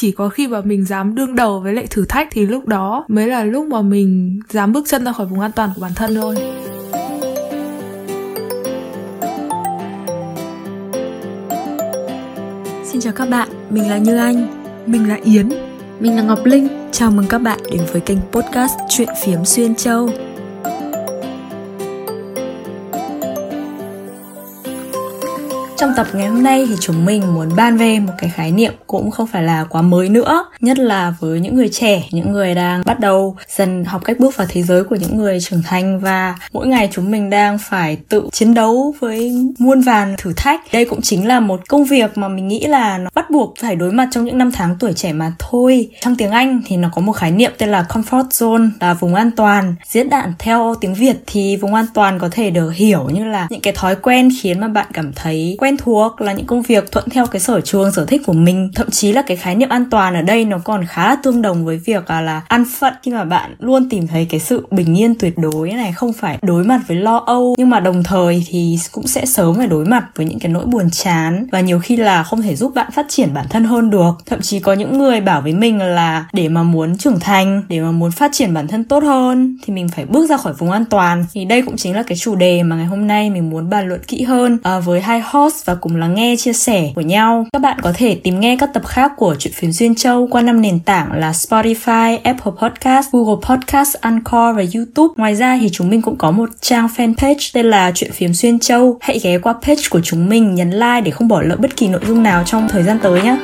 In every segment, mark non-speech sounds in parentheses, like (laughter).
chỉ có khi mà mình dám đương đầu với lại thử thách thì lúc đó mới là lúc mà mình dám bước chân ra khỏi vùng an toàn của bản thân thôi. Xin chào các bạn, mình là Như Anh. Mình là Yến. Mình là Ngọc Linh. Chào mừng các bạn đến với kênh podcast Chuyện Phiếm Xuyên Châu. Trong tập ngày hôm nay thì chúng mình muốn ban về một cái khái niệm cũng không phải là quá mới nữa Nhất là với những người trẻ, những người đang bắt đầu dần học cách bước vào thế giới của những người trưởng thành Và mỗi ngày chúng mình đang phải tự chiến đấu với muôn vàn thử thách. Đây cũng chính là một công việc mà mình nghĩ là nó bắt buộc phải đối mặt trong những năm tháng tuổi trẻ mà thôi. Trong tiếng Anh thì nó có một khái niệm tên là comfort zone là vùng an toàn. Diễn đạn theo tiếng Việt thì vùng an toàn có thể được hiểu như là những cái thói quen khiến mà bạn cảm thấy quen quen thuộc là những công việc thuận theo cái sở trường sở thích của mình. Thậm chí là cái khái niệm an toàn ở đây nó còn khá là tương đồng với việc là, là an phận. Khi mà bạn luôn tìm thấy cái sự bình yên tuyệt đối này không phải đối mặt với lo âu nhưng mà đồng thời thì cũng sẽ sớm phải đối mặt với những cái nỗi buồn chán. Và nhiều khi là không thể giúp bạn phát triển bản thân hơn được. Thậm chí có những người bảo với mình là để mà muốn trưởng thành để mà muốn phát triển bản thân tốt hơn thì mình phải bước ra khỏi vùng an toàn. Thì đây cũng chính là cái chủ đề mà ngày hôm nay mình muốn bàn luận kỹ hơn à, với hai host và cùng lắng nghe chia sẻ của nhau. Các bạn có thể tìm nghe các tập khác của Chuyện phiếm Duyên Châu qua năm nền tảng là Spotify, Apple Podcast, Google Podcast, Anchor và YouTube. Ngoài ra thì chúng mình cũng có một trang fanpage tên là Chuyện phiếm Xuyên Châu. Hãy ghé qua page của chúng mình, nhấn like để không bỏ lỡ bất kỳ nội dung nào trong thời gian tới nhé.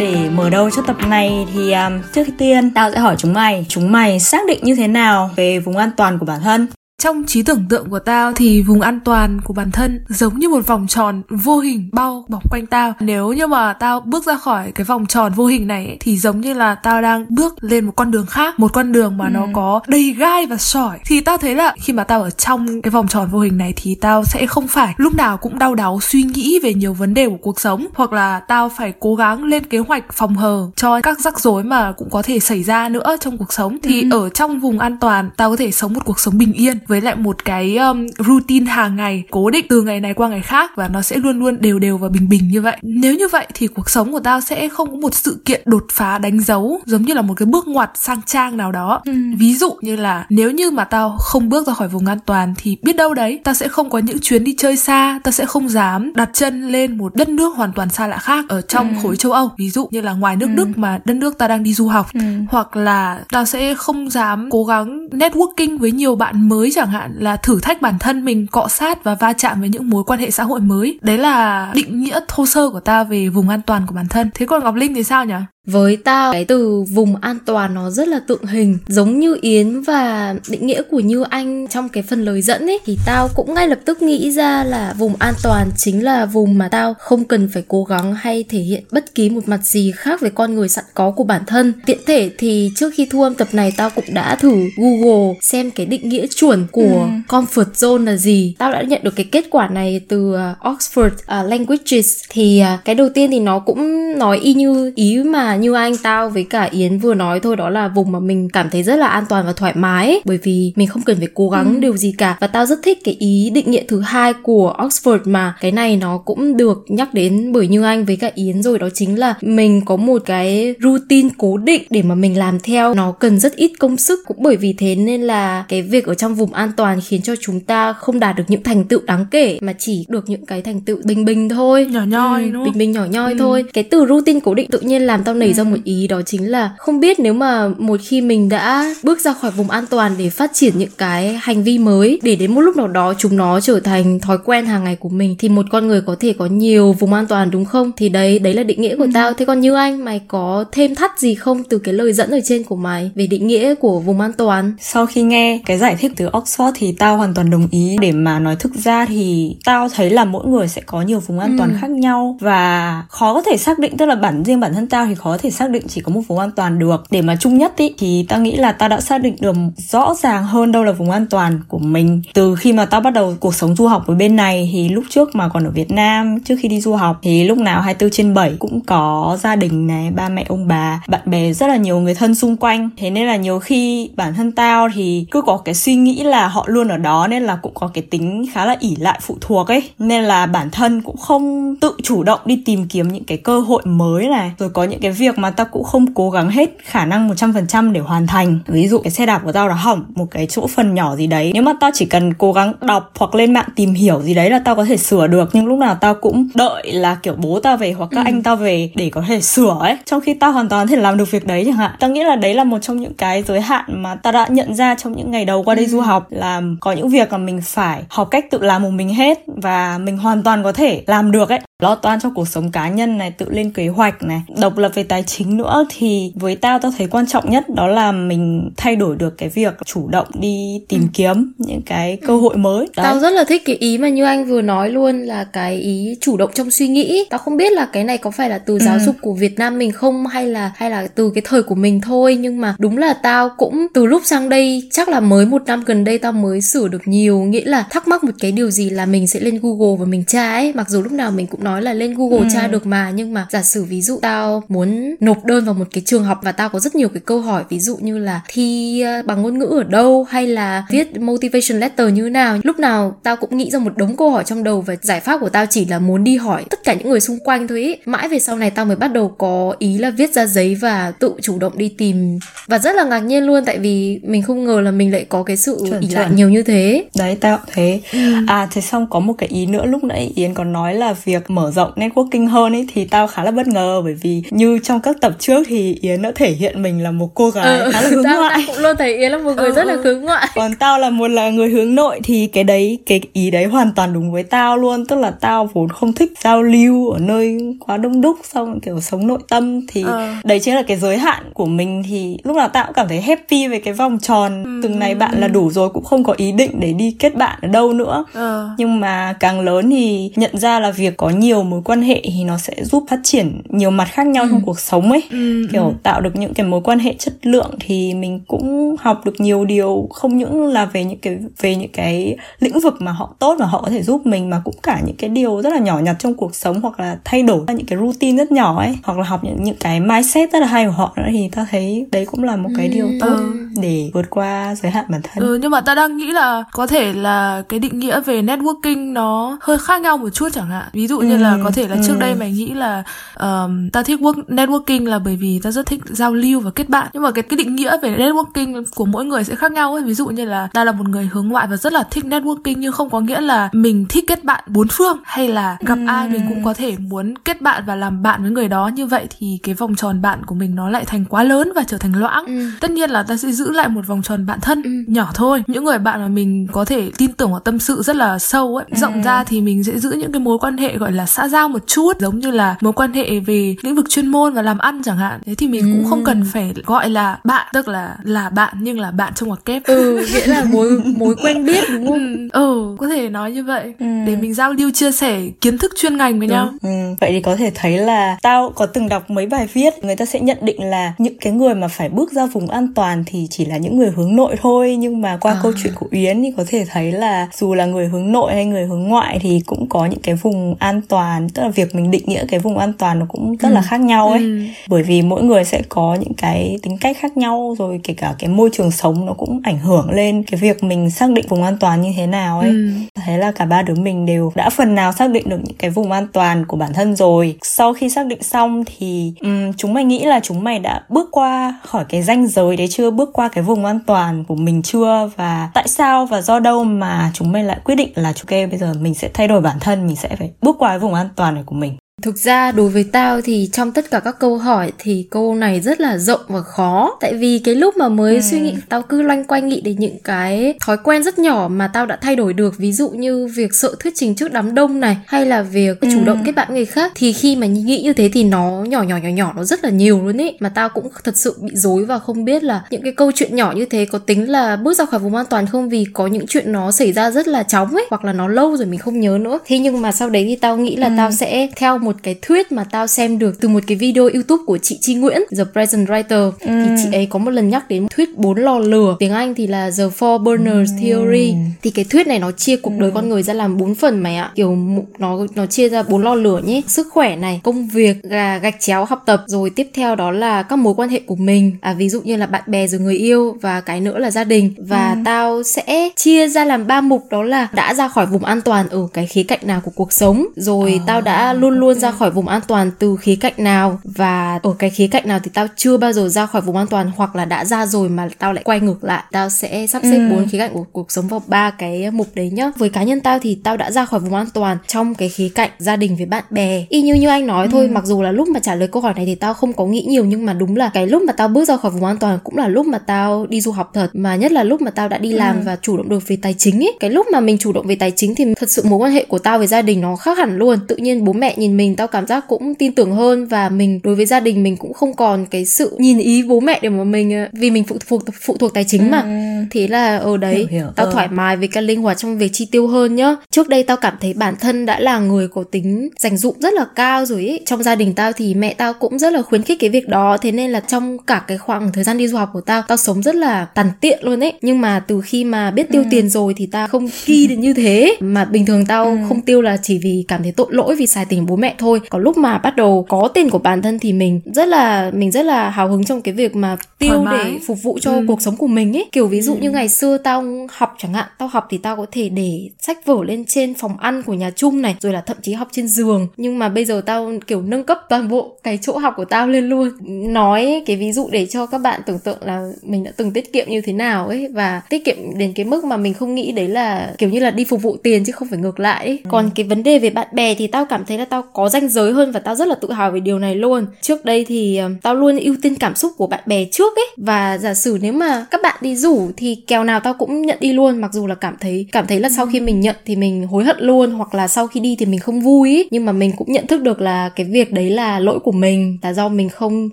để mở đầu cho tập này thì um, trước tiên tao sẽ hỏi chúng mày chúng mày xác định như thế nào về vùng an toàn của bản thân trong trí tưởng tượng của tao thì vùng an toàn của bản thân giống như một vòng tròn vô hình bao bọc quanh tao nếu như mà tao bước ra khỏi cái vòng tròn vô hình này ấy, thì giống như là tao đang bước lên một con đường khác một con đường mà ừ. nó có đầy gai và sỏi thì tao thấy là khi mà tao ở trong cái vòng tròn vô hình này thì tao sẽ không phải lúc nào cũng đau đáu suy nghĩ về nhiều vấn đề của cuộc sống hoặc là tao phải cố gắng lên kế hoạch phòng hờ cho các rắc rối mà cũng có thể xảy ra nữa trong cuộc sống thì ừ. ở trong vùng an toàn tao có thể sống một cuộc sống bình yên với lại một cái um, routine hàng ngày cố định từ ngày này qua ngày khác và nó sẽ luôn luôn đều đều và bình bình như vậy nếu như vậy thì cuộc sống của tao sẽ không có một sự kiện đột phá đánh dấu giống như là một cái bước ngoặt sang trang nào đó ừ. ví dụ như là nếu như mà tao không bước ra khỏi vùng an toàn thì biết đâu đấy tao sẽ không có những chuyến đi chơi xa tao sẽ không dám đặt chân lên một đất nước hoàn toàn xa lạ khác ở trong ừ. khối châu âu ví dụ như là ngoài nước ừ. đức mà đất nước ta đang đi du học ừ. hoặc là tao sẽ không dám cố gắng networking với nhiều bạn mới chẳng hạn là thử thách bản thân mình cọ sát và va chạm với những mối quan hệ xã hội mới. Đấy là định nghĩa thô sơ của ta về vùng an toàn của bản thân. Thế còn ngọc linh thì sao nhỉ? Với tao cái từ vùng an toàn nó rất là tượng hình giống như yến và định nghĩa của như anh trong cái phần lời dẫn ấy. Thì tao cũng ngay lập tức nghĩ ra là vùng an toàn chính là vùng mà tao không cần phải cố gắng hay thể hiện bất kỳ một mặt gì khác về con người sẵn có của bản thân. Tiện thể thì trước khi thu âm tập này tao cũng đã thử google xem cái định nghĩa chuẩn của ừ. comfort zone là gì. Tao đã nhận được cái kết quả này từ uh, oxford uh, languages. Thì uh, cái đầu tiên thì nó cũng nói y như ý mà như anh tao với cả Yến vừa nói thôi đó là vùng mà mình cảm thấy rất là an toàn và thoải mái bởi vì mình không cần phải cố gắng ừ. điều gì cả. Và tao rất thích cái ý định nghĩa thứ hai của Oxford mà. Cái này nó cũng được nhắc đến bởi Như Anh với cả Yến rồi. Đó chính là mình có một cái routine cố định để mà mình làm theo. Nó cần rất ít công sức. Cũng bởi vì thế nên là cái việc ở trong vùng an toàn khiến cho chúng ta không đạt được những thành tựu đáng kể mà chỉ được những cái thành tựu bình bình thôi. Nhỏ nhoi ừ, đúng bình bình nhỏ nhoi ừ. thôi. Cái từ routine cố định tự nhiên làm tao nảy nảy ra một ý đó chính là không biết nếu mà một khi mình đã bước ra khỏi vùng an toàn để phát triển những cái hành vi mới để đến một lúc nào đó chúng nó trở thành thói quen hàng ngày của mình thì một con người có thể có nhiều vùng an toàn đúng không? Thì đấy đấy là định nghĩa của ừ. tao. Thế còn như anh mày có thêm thắt gì không từ cái lời dẫn ở trên của mày về định nghĩa của vùng an toàn? Sau khi nghe cái giải thích từ Oxford thì tao hoàn toàn đồng ý. Để mà nói thực ra thì tao thấy là mỗi người sẽ có nhiều vùng an toàn ừ. khác nhau. Và khó có thể xác định tức là bản riêng bản thân tao thì khó khó thể xác định chỉ có một vùng an toàn được. Để mà chung nhất ý, thì ta nghĩ là ta đã xác định được rõ ràng hơn đâu là vùng an toàn của mình. Từ khi mà tao bắt đầu cuộc sống du học ở bên này, thì lúc trước mà còn ở Việt Nam, trước khi đi du học, thì lúc nào 24 trên 7 cũng có gia đình này, ba mẹ, ông bà, bạn bè, rất là nhiều người thân xung quanh. Thế nên là nhiều khi bản thân tao thì cứ có cái suy nghĩ là họ luôn ở đó, nên là cũng có cái tính khá là ỉ lại, phụ thuộc ấy. Nên là bản thân cũng không tự chủ động đi tìm kiếm những cái cơ hội mới này. Rồi có những cái việc mà tao cũng không cố gắng hết khả năng 100% để hoàn thành. Ví dụ cái xe đạp của tao đã hỏng một cái chỗ phần nhỏ gì đấy. Nếu mà tao chỉ cần cố gắng đọc hoặc lên mạng tìm hiểu gì đấy là tao có thể sửa được. Nhưng lúc nào tao cũng đợi là kiểu bố tao về hoặc các ừ. anh tao về để có thể sửa ấy. Trong khi tao hoàn toàn có thể làm được việc đấy chẳng hạn. Tao nghĩ là đấy là một trong những cái giới hạn mà tao đã nhận ra trong những ngày đầu qua đây ừ. du học là có những việc mà mình phải học cách tự làm một mình hết và mình hoàn toàn có thể làm được ấy. Lo toan cho cuộc sống cá nhân này tự lên kế hoạch này độc lập về tài chính nữa thì với tao tao thấy quan trọng nhất đó là mình thay đổi được cái việc chủ động đi tìm ừ. kiếm những cái cơ hội mới Đấy. tao rất là thích cái ý mà như anh vừa nói luôn là cái ý chủ động trong suy nghĩ tao không biết là cái này có phải là từ giáo ừ. dục của việt nam mình không hay là hay là từ cái thời của mình thôi nhưng mà đúng là tao cũng từ lúc sang đây chắc là mới một năm gần đây tao mới sửa được nhiều nghĩa là thắc mắc một cái điều gì là mình sẽ lên google và mình tra ấy mặc dù lúc nào mình cũng nói nói là lên Google ừ. tra được mà nhưng mà giả sử ví dụ tao muốn nộp đơn vào một cái trường học và tao có rất nhiều cái câu hỏi ví dụ như là thi ờ, bằng ngôn ngữ ở đâu hay là viết motivation letter như thế nào. Lúc nào tao cũng nghĩ ra một đống câu hỏi trong đầu và giải pháp của tao chỉ là muốn đi hỏi tất cả những người xung quanh thôi ý. mãi về sau này tao mới bắt đầu có ý là viết ra giấy và tự chủ động đi tìm. Và rất là ngạc nhiên luôn tại vì mình không ngờ là mình lại có cái sự chuẩn, ỉ lại nhiều như thế. Đấy tao cũng thế. Ừ. à thế xong có một cái ý nữa lúc nãy yến còn nói là việc mở rộng networking hơn ấy thì tao khá là bất ngờ bởi vì như trong các tập trước thì Yến đã thể hiện mình là một cô gái ừ, khá là (laughs) hướng tao, ngoại. Tao cũng luôn thấy Yến là một người ừ, rất là hướng ngoại. Còn tao là một là người hướng nội thì cái đấy cái ý đấy hoàn toàn đúng với tao luôn, tức là tao vốn không thích giao lưu ở nơi quá đông đúc xong kiểu sống nội tâm thì ừ. đấy chính là cái giới hạn của mình thì lúc nào tao cũng cảm thấy happy về cái vòng tròn ừ, từng này bạn ừ. là đủ rồi cũng không có ý định để đi kết bạn ở đâu nữa. Ừ. Nhưng mà càng lớn thì nhận ra là việc có nhiều mối quan hệ thì nó sẽ giúp phát triển nhiều mặt khác nhau ừ. trong cuộc sống ấy ừ, kiểu ừ. tạo được những cái mối quan hệ chất lượng thì mình cũng học được nhiều điều không những là về những cái về những cái lĩnh vực mà họ tốt và họ có thể giúp mình mà cũng cả những cái điều rất là nhỏ nhặt trong cuộc sống hoặc là thay đổi những cái routine rất nhỏ ấy hoặc là học những những cái mindset rất là hay của họ nữa thì ta thấy đấy cũng là một cái ừ. điều tốt ừ. để vượt qua giới hạn bản thân ừ, nhưng mà ta đang nghĩ là có thể là cái định nghĩa về networking nó hơi khác nhau một chút chẳng hạn ví dụ như ừ. là có thể là trước đây ừ. mày nghĩ là um, ta thích work, networking là bởi vì ta rất thích giao lưu và kết bạn nhưng mà cái cái định nghĩa về networking của mỗi người sẽ khác nhau ấy ví dụ như là ta là một người hướng ngoại và rất là thích networking nhưng không có nghĩa là mình thích kết bạn bốn phương hay là gặp ừ. ai mình cũng có thể muốn kết bạn và làm bạn với người đó như vậy thì cái vòng tròn bạn của mình nó lại thành quá lớn và trở thành loãng ừ. tất nhiên là ta sẽ giữ lại một vòng tròn bạn thân ừ. nhỏ thôi những người bạn mà mình có thể tin tưởng và tâm sự rất là sâu ấy rộng ừ. ra thì mình sẽ giữ những cái mối quan hệ gọi là xã giao một chút giống như là mối quan hệ về lĩnh vực chuyên môn và làm ăn chẳng hạn thế thì mình ừ. cũng không cần phải gọi là bạn tức là là bạn nhưng là bạn trong ngoặc kép ừ nghĩa là mối mối quen biết đúng không ừ, (laughs) ừ có thể nói như vậy ừ. để mình giao lưu chia sẻ kiến thức chuyên ngành với ừ. nhau ừ. vậy thì có thể thấy là tao có từng đọc mấy bài viết người ta sẽ nhận định là những cái người mà phải bước ra vùng an toàn thì chỉ là những người hướng nội thôi nhưng mà qua à. câu chuyện của Uyên thì có thể thấy là dù là người hướng nội hay người hướng ngoại thì cũng có những cái vùng an toàn tức là việc mình định nghĩa cái vùng an toàn nó cũng rất ừ. là khác nhau ấy ừ. bởi vì mỗi người sẽ có những cái tính cách khác nhau rồi kể cả cái môi trường sống nó cũng ảnh hưởng lên cái việc mình xác định vùng an toàn như thế nào ấy. Ừ. thấy là cả ba đứa mình đều đã phần nào xác định được những cái vùng an toàn của bản thân rồi. Sau khi xác định xong thì um, chúng mày nghĩ là chúng mày đã bước qua khỏi cái ranh giới đấy chưa? Bước qua cái vùng an toàn của mình chưa? Và tại sao và do đâu mà chúng mày lại quyết định là ok bây giờ mình sẽ thay đổi bản thân mình sẽ phải bước qua cái vùng an toàn này của mình Thực ra đối với tao thì trong tất cả các câu hỏi thì câu này rất là rộng và khó Tại vì cái lúc mà mới ừ. suy nghĩ tao cứ loanh quanh nghĩ đến những cái thói quen rất nhỏ mà tao đã thay đổi được Ví dụ như việc sợ thuyết trình trước đám đông này Hay là việc ừ. chủ động kết bạn người khác Thì khi mà nghĩ như thế thì nó nhỏ nhỏ nhỏ nhỏ nó rất là nhiều luôn ý Mà tao cũng thật sự bị dối và không biết là những cái câu chuyện nhỏ như thế có tính là bước ra khỏi vùng an toàn không Vì có những chuyện nó xảy ra rất là chóng ấy Hoặc là nó lâu rồi mình không nhớ nữa Thế nhưng mà sau đấy thì tao nghĩ là ừ. tao sẽ theo một một cái thuyết mà tao xem được từ một cái video youtube của chị Chi Nguyễn The Present Writer ừ. thì chị ấy có một lần nhắc đến thuyết bốn lò lửa tiếng Anh thì là The Four Burners ừ. Theory thì cái thuyết này nó chia cuộc đời ừ. con người ra làm bốn phần mày ạ kiểu nó nó chia ra bốn lò lửa nhé sức khỏe này công việc là gạch chéo học tập rồi tiếp theo đó là các mối quan hệ của mình à ví dụ như là bạn bè rồi người yêu và cái nữa là gia đình và ừ. tao sẽ chia ra làm ba mục đó là đã ra khỏi vùng an toàn ở cái khía cạnh nào của cuộc sống rồi à, tao đã luôn luôn. Ra khỏi vùng an toàn từ khía cạnh nào? Và ở cái khía cạnh nào thì tao chưa bao giờ ra khỏi vùng an toàn hoặc là đã ra rồi mà tao lại quay ngược lại? Tao sẽ sắp xếp bốn ừ. khía cạnh của cuộc sống vào ba cái mục đấy nhá. Với cá nhân tao thì tao đã ra khỏi vùng an toàn trong cái khía cạnh gia đình với bạn bè. Y như như anh nói ừ. thôi mặc dù là lúc mà trả lời câu hỏi này thì tao không có nghĩ nhiều nhưng mà đúng là cái lúc mà tao bước ra khỏi vùng an toàn cũng là lúc mà tao đi du học thật mà nhất là lúc mà tao đã đi làm ừ. và chủ động được về tài chính ấy cái lúc mà mình chủ động về tài chính thì thật sự mối quan hệ của tao với gia đình nó khác hẳn luôn. Tự nhiên bố mẹ nhìn mình tao cảm giác cũng tin tưởng hơn và mình đối với gia đình mình cũng không còn cái sự nhìn ý bố mẹ để mà mình, vì mình phụ phụ phụ thuộc tài chính mà ừ thế là ở đấy hiểu, hiểu. tao ừ. thoải mái với cái linh hoạt trong việc chi tiêu hơn nhá trước đây tao cảm thấy bản thân đã là người có tính dành dụng rất là cao rồi ấy trong gia đình tao thì mẹ tao cũng rất là khuyến khích cái việc đó thế nên là trong cả cái khoảng thời gian đi du học của tao tao sống rất là tàn tiện luôn ấy nhưng mà từ khi mà biết tiêu ừ. tiền rồi thì tao không ghi được như thế mà bình thường tao ừ. không tiêu là chỉ vì cảm thấy tội lỗi vì xài tiền bố mẹ thôi có lúc mà bắt đầu có tiền của bản thân thì mình rất là mình rất là hào hứng trong cái việc mà tiêu để phục vụ cho ừ. cuộc sống của mình ấy kiểu ví dụ ừ. Như ngày xưa tao học chẳng hạn tao học thì tao có thể để sách vở lên trên phòng ăn của nhà chung này rồi là thậm chí học trên giường nhưng mà bây giờ tao kiểu nâng cấp toàn bộ cái chỗ học của tao lên luôn nói cái ví dụ để cho các bạn tưởng tượng là mình đã từng tiết kiệm như thế nào ấy và tiết kiệm đến cái mức mà mình không nghĩ đấy là kiểu như là đi phục vụ tiền chứ không phải ngược lại ấy. Ừ. còn cái vấn đề về bạn bè thì tao cảm thấy là tao có danh giới hơn và tao rất là tự hào về điều này luôn trước đây thì uh, tao luôn ưu tiên cảm xúc của bạn bè trước ấy và giả sử nếu mà các bạn đi rủ thì kèo nào tao cũng nhận đi luôn. Mặc dù là cảm thấy cảm thấy là sau khi mình nhận thì mình hối hận luôn hoặc là sau khi đi thì mình không vui ý. nhưng mà mình cũng nhận thức được là cái việc đấy là lỗi của mình. Là do mình không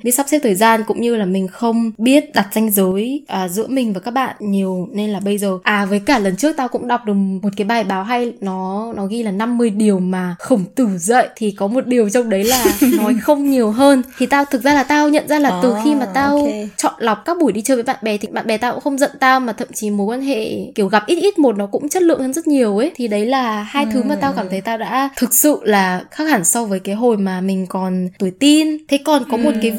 biết sắp xếp thời gian cũng như là mình không biết đặt ranh giới à, giữa mình và các bạn nhiều. Nên là bây giờ à với cả lần trước tao cũng đọc được một cái bài báo hay nó nó ghi là 50 điều mà khổng tử dạy thì có một điều trong đấy là (laughs) nói không nhiều hơn. Thì tao thực ra là tao nhận ra là từ khi mà tao okay. chọn lọc các buổi đi chơi với bạn bè thì bạn bè tao cũng không giận tao mà thậm chí mối quan hệ kiểu gặp ít ít một nó cũng chất lượng hơn rất nhiều ấy thì đấy là hai ừ. thứ mà tao cảm thấy tao đã thực sự là khác hẳn so với cái hồi mà mình còn tuổi tin thế còn có ừ. một cái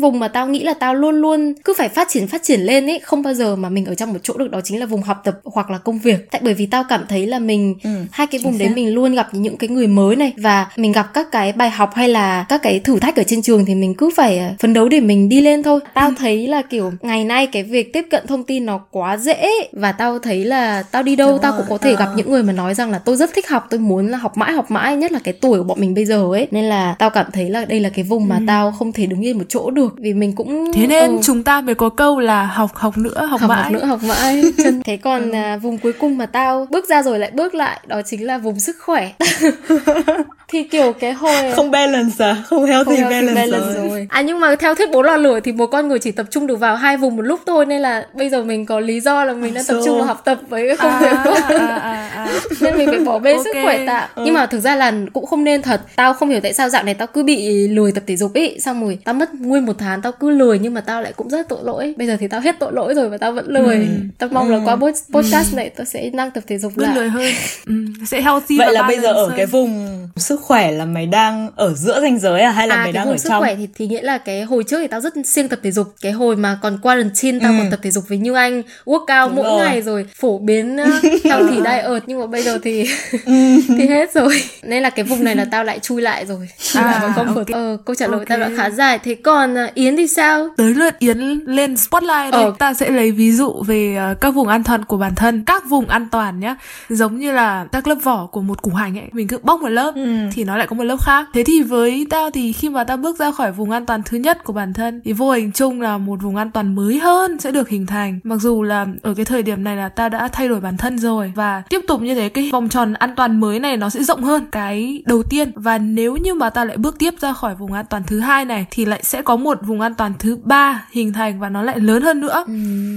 vùng mà tao nghĩ là tao luôn luôn cứ phải phát triển phát triển lên ấy không bao giờ mà mình ở trong một chỗ được đó chính là vùng học tập hoặc là công việc tại bởi vì tao cảm thấy là mình ừ, hai cái vùng đấy mình luôn gặp những cái người mới này và mình gặp các cái bài học hay là các cái thử thách ở trên trường thì mình cứ phải à, phấn đấu để mình đi lên thôi tao ừ. thấy là kiểu ngày nay cái việc tiếp cận thông tin nó quá dễ và tao thấy là tao đi đâu Đúng tao rồi. cũng có thể à. gặp những người mà nói rằng là tôi rất thích học tôi muốn là học mãi học mãi nhất là cái tuổi của bọn mình bây giờ ấy nên là tao cảm thấy là đây là cái vùng mà ừ. tao không thể đứng yên một chỗ được vì mình cũng thế nên ừ. chúng ta mới có câu là học học nữa học, học mãi học nữa học mãi (laughs) chân thế còn ừ. à, vùng cuối cùng mà tao bước ra rồi lại bước lại đó chính là vùng sức khỏe (laughs) thì kiểu cái hồi không balance à không healthy, không healthy balance, balance rồi. rồi à nhưng mà theo thuyết bốn lò lửa thì một con người chỉ tập trung được vào hai vùng một lúc thôi nên là bây giờ mình có lý do là mình đang so... tập trung vào học tập với cái công à, việc à, à, à, (laughs) à. nên mình phải bỏ bê okay. sức khỏe tạm ừ. nhưng mà thực ra là cũng không nên thật tao không hiểu tại sao dạo này tao cứ bị lười tập thể dục ý xong rồi tao mất nguyên một tháng tao cứ lười nhưng mà tao lại cũng rất tội lỗi bây giờ thì tao hết tội lỗi rồi và tao vẫn lười ừ. tao mong ừ. là qua podcast ừ. này tao sẽ năng tập thể dục lại lười hơn ừ. sẽ healthy vậy là bây giờ ở cái vùng sức khỏe là mày đang ở giữa ranh giới à hay là à, mày đang ở sức trong khỏe thì, thì nghĩa là cái hồi trước thì tao rất siêng tập thể dục cái hồi mà còn quarantine tao ừ. còn tập thể dục với như anh workout mỗi rồi. ngày rồi phổ biến theo thì đai ợt nhưng mà bây giờ thì ừ. (laughs) thì hết rồi nên là cái vùng này là tao lại chui lại rồi (laughs) à, okay. ờ, câu trả lời okay. tao đã khá dài thế còn uh, yến thì sao tới lượt yến lên spotlight đây ờ. ta sẽ lấy ví dụ về uh, các vùng an toàn của bản thân các vùng an toàn nhá giống như là các lớp vỏ của một củ hành ấy mình cứ bóc một lớp ừ. thì nó lại có một lớp khác thế thì với tao thì khi mà tao bước ra khỏi vùng an toàn thứ nhất của bản thân thì vô hình chung là một vùng an toàn mới hơn sẽ được hình thành mặc dù là ở cái thời điểm này là tao đã thay đổi bản thân rồi. Và tiếp tục như thế cái vòng tròn an toàn mới này nó sẽ rộng hơn. Cái đầu tiên và nếu như mà ta lại bước tiếp ra khỏi vùng an toàn thứ hai này thì lại sẽ có một vùng an toàn thứ ba hình thành và nó lại lớn hơn nữa. Ừ.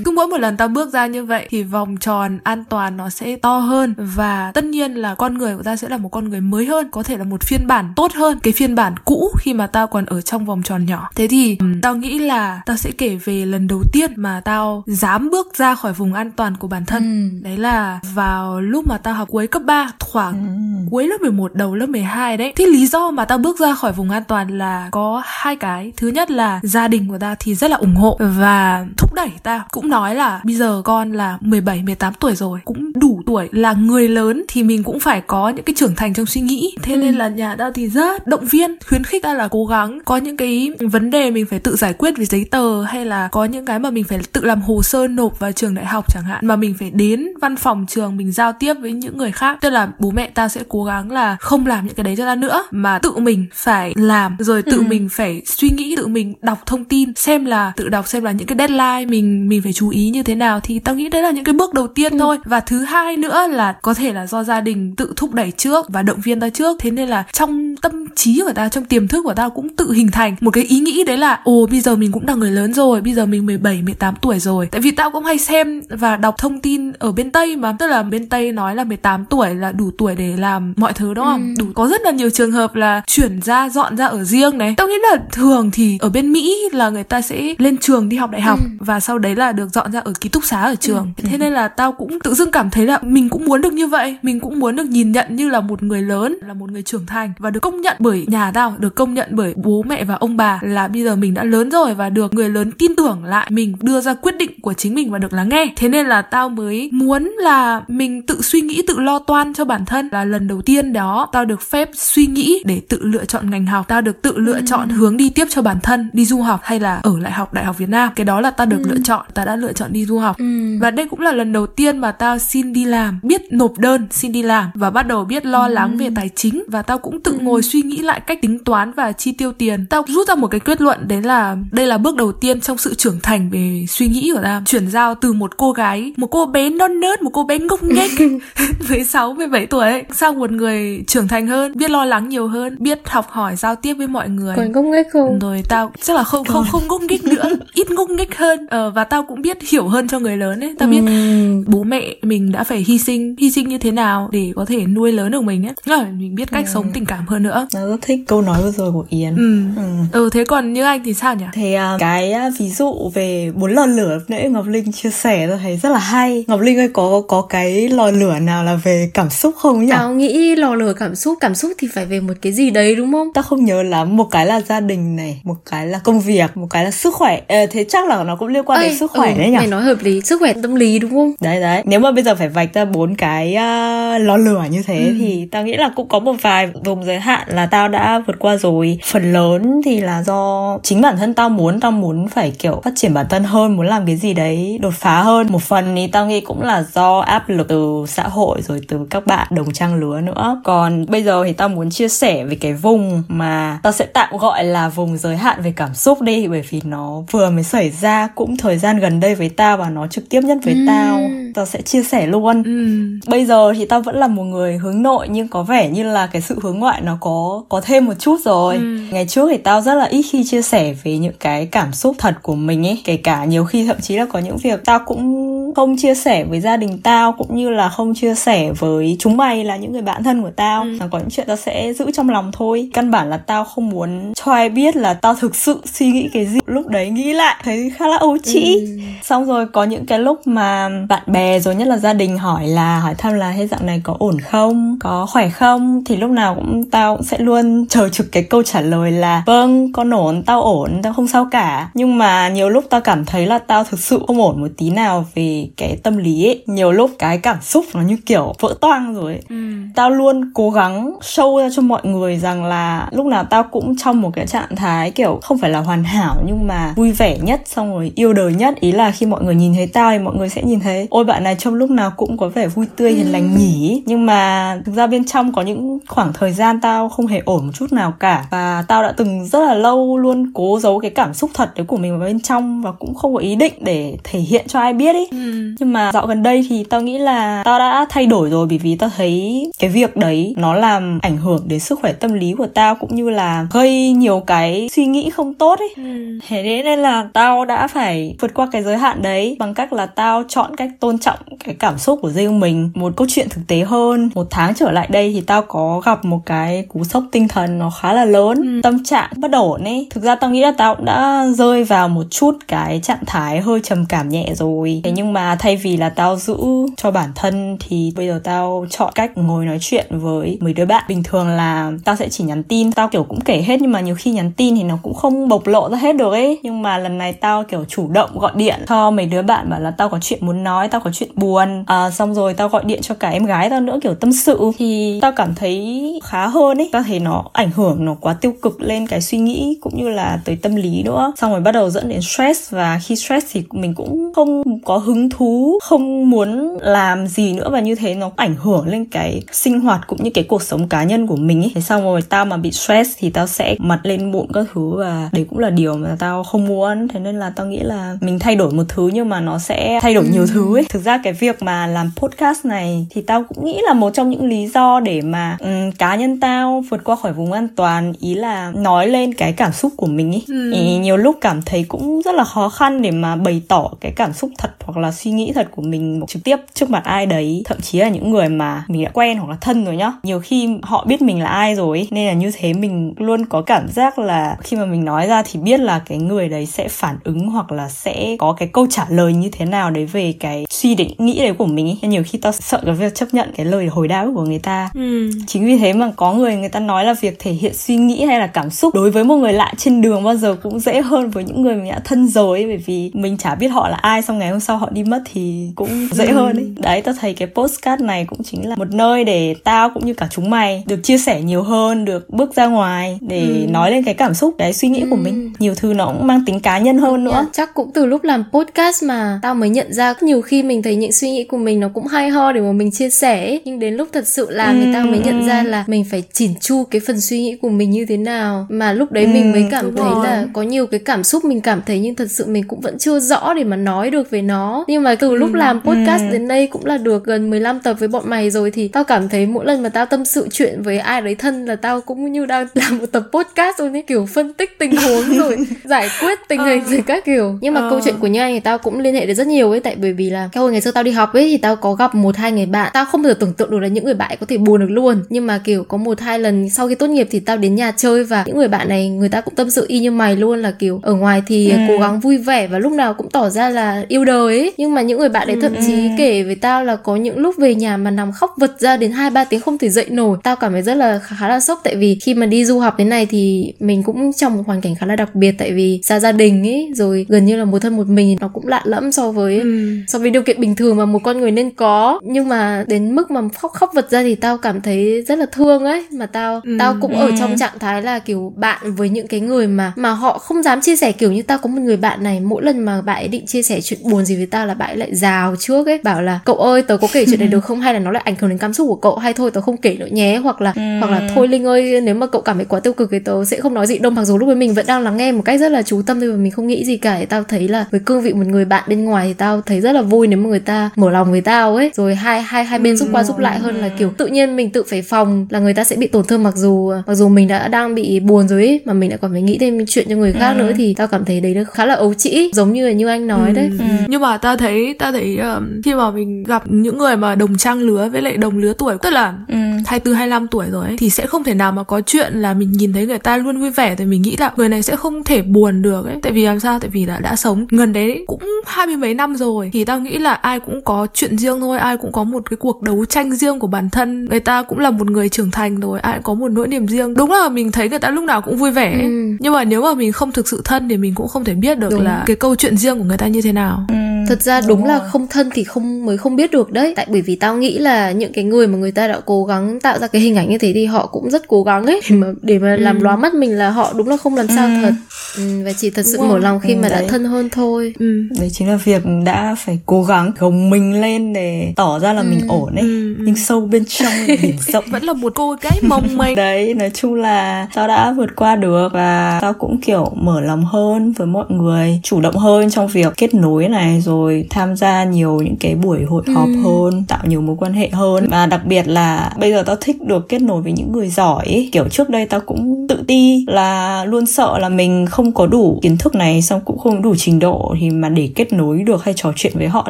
cứ mỗi một lần ta bước ra như vậy thì vòng tròn an toàn nó sẽ to hơn. Và tất nhiên là con người của ta sẽ là một con người mới hơn có thể là một phiên bản tốt hơn cái phiên bản cũ khi mà tao còn ở trong vòng tròn nhỏ. Thế thì tao nghĩ là tao sẽ kể về lần đầu tiên mà tao dám bước ra khỏi vùng an toàn của bản thân ừ. đấy là vào lúc mà tao học cuối cấp 3 khoảng ừ. cuối lớp 11 đầu lớp 12 đấy thì lý do mà tao bước ra khỏi vùng an toàn là có hai cái thứ nhất là gia đình của tao thì rất là ủng hộ và thúc đẩy tao cũng nói là bây giờ con là 17 18 tuổi rồi cũng đủ tuổi là người lớn thì mình cũng phải có những cái trưởng thành trong suy nghĩ thế ừ. nên là nhà tao thì rất động viên khuyến khích ta là cố gắng có những cái vấn đề mình phải tự giải quyết về giấy tờ hay là có những cái mà mình phải tự làm hồ sơ nộp vào trường đại học chẳng hạn mà mình phải đến văn phòng trường mình giao tiếp với những người khác. Tức là bố mẹ ta sẽ cố gắng là không làm những cái đấy cho ta nữa mà tự mình phải làm rồi tự ừ. mình phải suy nghĩ tự mình đọc thông tin xem là tự đọc xem là những cái deadline mình mình phải chú ý như thế nào. Thì tao nghĩ đấy là những cái bước đầu tiên ừ. thôi. Và thứ hai nữa là có thể là do gia đình tự thúc đẩy trước và động viên ta trước. Thế nên là trong tâm trí của ta trong tiềm thức của ta cũng tự hình thành một cái ý nghĩ đấy là ồ bây giờ mình cũng là người lớn rồi bây giờ mình 17 18 tuổi rồi. Tại vì tao cũng hay xem và đọc thông tin ở bên Tây mà tức là bên Tây nói là 18 tuổi là đủ tuổi để làm mọi thứ đúng không ừ. đủ có rất là nhiều trường hợp là chuyển ra dọn ra ở riêng này tao nghĩ là thường thì ở bên Mỹ là người ta sẽ lên trường đi học đại học ừ. và sau đấy là được dọn ra ở ký túc xá ở trường ừ. thế nên là tao cũng tự dưng cảm thấy là mình cũng muốn được như vậy mình cũng muốn được nhìn nhận như là một người lớn là một người trưởng thành và được công nhận bởi nhà tao được công nhận bởi bố mẹ và ông bà là bây giờ mình đã lớn rồi và được người lớn tin tưởng lại mình đưa ra quyết định của chính mình và được lắng nghe. Thế nên là tao mới muốn là mình tự suy nghĩ tự lo toan cho bản thân. Là lần đầu tiên đó tao được phép suy nghĩ để tự lựa chọn ngành học. Tao được tự lựa ừ. chọn hướng đi tiếp cho bản thân đi du học hay là ở lại học đại học Việt Nam. Cái đó là tao được ừ. lựa chọn tao đã lựa chọn đi du học. Ừ. và đây cũng là lần đầu tiên mà tao xin đi làm biết nộp đơn xin đi làm và bắt đầu biết lo lắng về tài chính. Và tao cũng tự ngồi suy nghĩ lại cách tính toán và chi tiêu tiền. Tao rút ra một cái kết luận đấy là đây là bước đầu tiên trong sự trưởng thành về suy nghĩ của tao. Chuyển giao từ một cô gái một cô bé non nớt một cô bé ngốc nghếch (laughs) (laughs) 16 17 tuổi ấy, sang một người trưởng thành hơn biết lo lắng nhiều hơn biết học hỏi giao tiếp với mọi người. Còn ngốc nghếch không? Rồi tao chắc là không không không ngốc nghếch nữa (laughs) ít ngốc nghếch hơn. Ờ, và tao cũng biết hiểu hơn cho người lớn ấy. Tao biết ừ. bố mẹ mình đã phải hy sinh hy sinh như thế nào để có thể nuôi lớn được mình ấy. Rồi mình biết cách ừ. sống tình cảm hơn nữa. Tao rất thích câu nói vừa rồi của Yến. Ừ. ừ ừ thế còn như anh thì sao nhỉ? Thì uh, cái uh, ví dụ về bốn lò lửa nãy Ngọc Linh chia sẻ tôi thấy rất là hay. Ngọc Linh ơi có có cái lò lửa nào là về cảm xúc không nhỉ? Tao nghĩ lò lửa cảm xúc cảm xúc thì phải về một cái gì đấy đúng không? Tao không nhớ lắm một cái là gia đình này một cái là công việc một cái là sức khỏe. Ờ, thế chắc là nó cũng liên quan Ê, đến sức khỏe ừ, đấy nhỉ? mày nói hợp lý sức khỏe tâm lý đúng không? Đấy đấy. Nếu mà bây giờ phải vạch ra bốn cái uh, lò lửa như thế ừ. thì tao nghĩ là cũng có một vài vùng giới hạn là tao đã vượt qua rồi. Phần lớn thì là do chính bản thân tao muốn tao muốn phải kiểu phát triển bản thân hơn muốn làm cái gì đấy đột phá hơn một phần thì tao nghĩ cũng là do áp lực từ xã hội rồi từ các bạn đồng trang lứa nữa còn bây giờ thì tao muốn chia sẻ về cái vùng mà tao sẽ tạm gọi là vùng giới hạn về cảm xúc đi bởi vì nó vừa mới xảy ra cũng thời gian gần đây với tao và nó trực tiếp nhất với ừ. tao tao sẽ chia sẻ luôn ừ. bây giờ thì tao vẫn là một người hướng nội nhưng có vẻ như là cái sự hướng ngoại nó có có thêm một chút rồi ừ. ngày trước thì tao rất là ít khi chia sẻ về những cái cảm xúc thật của mình ấy kể cả nhiều khi thậm chí là có những việc tao cũng không chia sẻ với gia đình tao cũng như là không chia sẻ với chúng mày là những người bạn thân của tao. Ừ. có những chuyện tao sẽ giữ trong lòng thôi. Căn bản là tao không muốn cho ai biết là tao thực sự suy nghĩ cái gì. Lúc đấy nghĩ lại thấy khá là ấu trĩ. Ừ. xong rồi có những cái lúc mà bạn bè rồi nhất là gia đình hỏi là hỏi thăm là hay dạo này có ổn không? Có khỏe không? Thì lúc nào cũng tao cũng sẽ luôn chờ trực cái câu trả lời là vâng con ổn tao ổn tao không sao cả. Nhưng mà nhiều lúc tao cảm thấy là tao thực sự không ổn một tí nào vì cái tâm lý ấy. Nhiều lúc cái cảm xúc nó như kiểu vỡ toang rồi ấy. Ừ. tao luôn cố gắng show ra cho mọi người rằng là lúc nào tao cũng trong một cái trạng thái kiểu không phải là hoàn hảo nhưng mà vui vẻ nhất xong rồi yêu đời nhất. Ý là khi mọi người nhìn thấy tao thì mọi người sẽ nhìn thấy ôi bạn này trong lúc nào cũng có vẻ vui tươi hiền lành nhỉ. Nhưng mà thực ra bên trong có những khoảng thời gian tao không hề ổn một chút nào cả. Và tao đã từng rất là lâu luôn cố giấu cái cảm xúc thật đấy của mình vào bên trong và cũng không có ý định để thể hiện cho ai biết ý. Ừ. Nhưng mà dạo gần đây thì tao nghĩ là tao đã thay đổi rồi bởi vì tao thấy cái việc đấy nó làm ảnh hưởng đến sức khỏe tâm lý của tao cũng như là gây nhiều cái suy nghĩ không tốt ấy ừ. thế nên là tao đã phải vượt qua cái giới hạn đấy bằng cách là tao chọn cách tôn trọng cái cảm xúc của riêng mình. Một câu chuyện thực tế hơn một tháng trở lại đây thì tao có gặp một cái cú sốc tinh thần nó khá là lớn ừ. tâm trạng bất ổn ấy thực ra tao nghĩ là tao cũng đã rơi vào một chút cái trạng thái hơi trầm cảm nhẹ rồi. Thế nhưng mà thay vì là tao giữ cho bản thân thì bây giờ tao chọn cách ngồi nói chuyện với mấy đứa bạn. Bình thường là tao sẽ chỉ nhắn tin tao kiểu cũng kể hết nhưng mà nhiều khi nhắn tin thì nó cũng không bộc lộ ra hết được ấy. Nhưng mà lần này tao kiểu chủ động gọi điện cho mấy đứa bạn bảo là tao có chuyện muốn nói tao có chuyện buồn. À, xong rồi tao gọi điện cho cả em gái tao nữa kiểu tâm sự. Thì tao cảm thấy khá hơn ấy. Tao thấy nó ảnh hưởng nó quá tiêu cực lên cái suy nghĩ cũng như là tới tâm lý nữa. Xong rồi bắt đầu dẫn đến stress và khi stress thì mình cũng không có hứng thú không muốn làm gì nữa và như thế nó ảnh hưởng lên cái sinh hoạt cũng như cái cuộc sống cá nhân của mình ấy. Thế xong rồi tao mà bị stress thì tao sẽ mặt lên bụng các thứ và đấy cũng là điều mà tao không muốn. Thế nên là tao nghĩ là mình thay đổi một thứ nhưng mà nó sẽ thay đổi nhiều thứ ấy. Thực ra cái việc mà làm podcast này thì tao cũng nghĩ là một trong những lý do để mà um, cá nhân tao vượt qua khỏi vùng an toàn ý là nói lên cái cảm xúc của mình ấy. Ừ. ý, nhiều lúc cảm thấy cũng rất là khó khăn để mà bày tỏ cái cảm xúc thật hoặc là suy nghĩ thật của mình một trực tiếp trước mặt ai đấy thậm chí là những người mà mình đã quen hoặc là thân rồi nhá. Nhiều khi họ biết mình là ai rồi nên là như thế mình luôn có cảm giác là khi mà mình nói ra thì biết là cái người đấy sẽ phản ứng hoặc là sẽ có cái câu trả lời như thế nào đấy về cái suy định nghĩ đấy của mình ấy. Nên nhiều khi tao sợ cái việc chấp nhận cái lời hồi đáp của người ta. Ừ. chính vì thế mà có người người ta nói là việc thể hiện suy nghĩ hay là cảm xúc đối với một người lạ trên đường bao giờ cũng dễ hơn với những người mình đã thân rồi ấy, bởi vì mình chả biết họ là ai xong ngày hôm sau họ đi mất thì cũng dễ ừ. hơn ấy đấy tao thấy cái postcard này cũng chính là một nơi để tao cũng như cả chúng mày được chia sẻ nhiều hơn được bước ra ngoài để ừ. nói lên cái cảm xúc cái suy nghĩ ừ. của mình nhiều thứ nó cũng mang tính cá nhân hơn nữa yeah, chắc cũng từ lúc làm podcast mà tao mới nhận ra nhiều khi mình thấy những suy nghĩ của mình nó cũng hay ho để mà mình chia sẻ nhưng đến lúc thật sự làm ừ. thì tao mới nhận ra là mình phải chỉn chu cái phần suy nghĩ của mình như thế nào mà lúc đấy ừ, mình mới cảm thấy rồi. là có nhiều cái cảm xúc mình cảm thấy nhưng thật sự mình cũng vẫn chưa rõ để mà nói được về nó. Nhưng mà từ lúc ừ, làm podcast ừ. đến đây cũng là được gần 15 tập với bọn mày rồi thì tao cảm thấy mỗi lần mà tao tâm sự chuyện với ai đấy thân là tao cũng như đang (laughs) làm một tập podcast rồi ấy kiểu phân tích tình huống rồi (laughs) giải quyết tình hình rồi các kiểu. Nhưng mà câu chuyện của như anh thì tao cũng liên hệ được rất nhiều ấy tại bởi vì là cái hồi ngày xưa tao đi học ấy thì tao có gặp một hai người bạn. Tao không bao giờ tưởng tượng được là những người bạn có thể buồn được luôn. Nhưng mà kiểu có một hai lần sau khi tốt nghiệp thì tao đến nhà chơi và những người bạn này người ta cũng tâm sự y như mày luôn là kiểu ở ngoài thì ừ. cố gắng vui vẻ và lúc nào cũng tỏ ra là yêu đời ấy nhưng mà những người bạn đấy thậm chí ừ. kể với tao là có những lúc về nhà mà nằm khóc vật ra đến hai ba tiếng không thể dậy nổi tao cảm thấy rất là khá là sốc tại vì khi mà đi du học thế này thì mình cũng trong một hoàn cảnh khá là đặc biệt tại vì xa gia đình ấy rồi gần như là một thân một mình nó cũng lạ lẫm so với ừ. so với điều kiện bình thường mà một con người nên có nhưng mà đến mức mà khóc khóc vật ra thì tao cảm thấy rất là thương ấy mà tao ừ. tao cũng ừ. ở trong trạng thái là kiểu bạn với những cái người mà mà họ không dám chia sẻ kiểu như tao có một người bạn này mỗi lần mà bạn ấy định chia sẻ chuyện buồn gì với tao là bạn lại rào trước ấy bảo là cậu ơi tớ có kể chuyện này (laughs) được không? Hay là nó lại ảnh hưởng đến cảm xúc của cậu? Hay thôi tớ không kể nữa nhé. Hoặc là ừ. hoặc là thôi linh ơi nếu mà cậu cảm thấy quá tiêu cực thì tớ sẽ không nói gì. Đâu mặc dù lúc ấy mình vẫn đang lắng nghe một cách rất là chú tâm thôi và mình không nghĩ gì cả. Thì tao thấy là với cương vị một người bạn bên ngoài thì tao thấy rất là vui nếu mà người ta mở lòng với tao ấy. Rồi hai hai hai bên giúp qua giúp lại hơn là kiểu tự nhiên mình tự phải phòng là người ta sẽ bị tổn thương mặc dù mặc dù mình đã đang bị buồn rồi ấy mà mình lại còn phải nghĩ thêm chuyện cho người khác ừ. nữa thì tao cảm thấy đấy khá là ấu trĩ giống như là như anh nói ừ. đấy ừ. nhưng mà tao thấy tao thấy um, khi mà mình gặp những người mà đồng trang lứa với lại đồng lứa tuổi tức là ừ. 24 25 tuổi rồi ấy, thì sẽ không thể nào mà có chuyện là mình nhìn thấy người ta luôn vui vẻ thì mình nghĩ là người này sẽ không thể buồn được ấy tại vì làm sao tại vì là đã sống gần đấy cũng hai mươi mấy năm rồi thì tao nghĩ là ai cũng có chuyện riêng thôi ai cũng có một cái cuộc đấu tranh riêng của bản thân người ta cũng là một người trưởng thành rồi ai cũng có một nỗi niềm riêng đúng là mình thấy người ta lúc nào cũng vui vẻ ừ. nhưng mà nếu mà mình không thực sự thân thì mình cũng không thể biết được đúng. là cái câu chuyện riêng của người ta như thế nào ừ. Thật ra đúng, đúng là không thân thì không mới không biết được đấy tại bởi vì tao nghĩ là những cái người mà người ta đã cố gắng tạo ra cái hình ảnh như thế thì họ cũng rất cố gắng ấy để mà để mà ừ. làm lóa mắt mình là họ đúng là không làm sao ừ. thật ừ, và chỉ thật sự mở lòng khi ừ, mà đấy. đã thân hơn thôi ừ. đấy chính là việc đã phải cố gắng gồng mình lên để tỏ ra là ừ. mình ổn ấy ừ. nhưng sâu bên trong biển (laughs) rộng vẫn là một cô gái mong manh đấy nói chung là tao đã vượt qua được và tao cũng kiểu mở lòng hơn với mọi người chủ động hơn trong việc kết nối này rồi tham gia nhiều những cái buổi hội họp ừ. hơn tạo nhiều mối quan hệ hơn và đặc biệt là bây giờ tao thích được kết nối với những người giỏi ấy. kiểu trước đây tao cũng tự ti là luôn sợ là mình không có đủ kiến thức này xong cũng không đủ trình độ thì mà để kết nối được hay trò chuyện với họ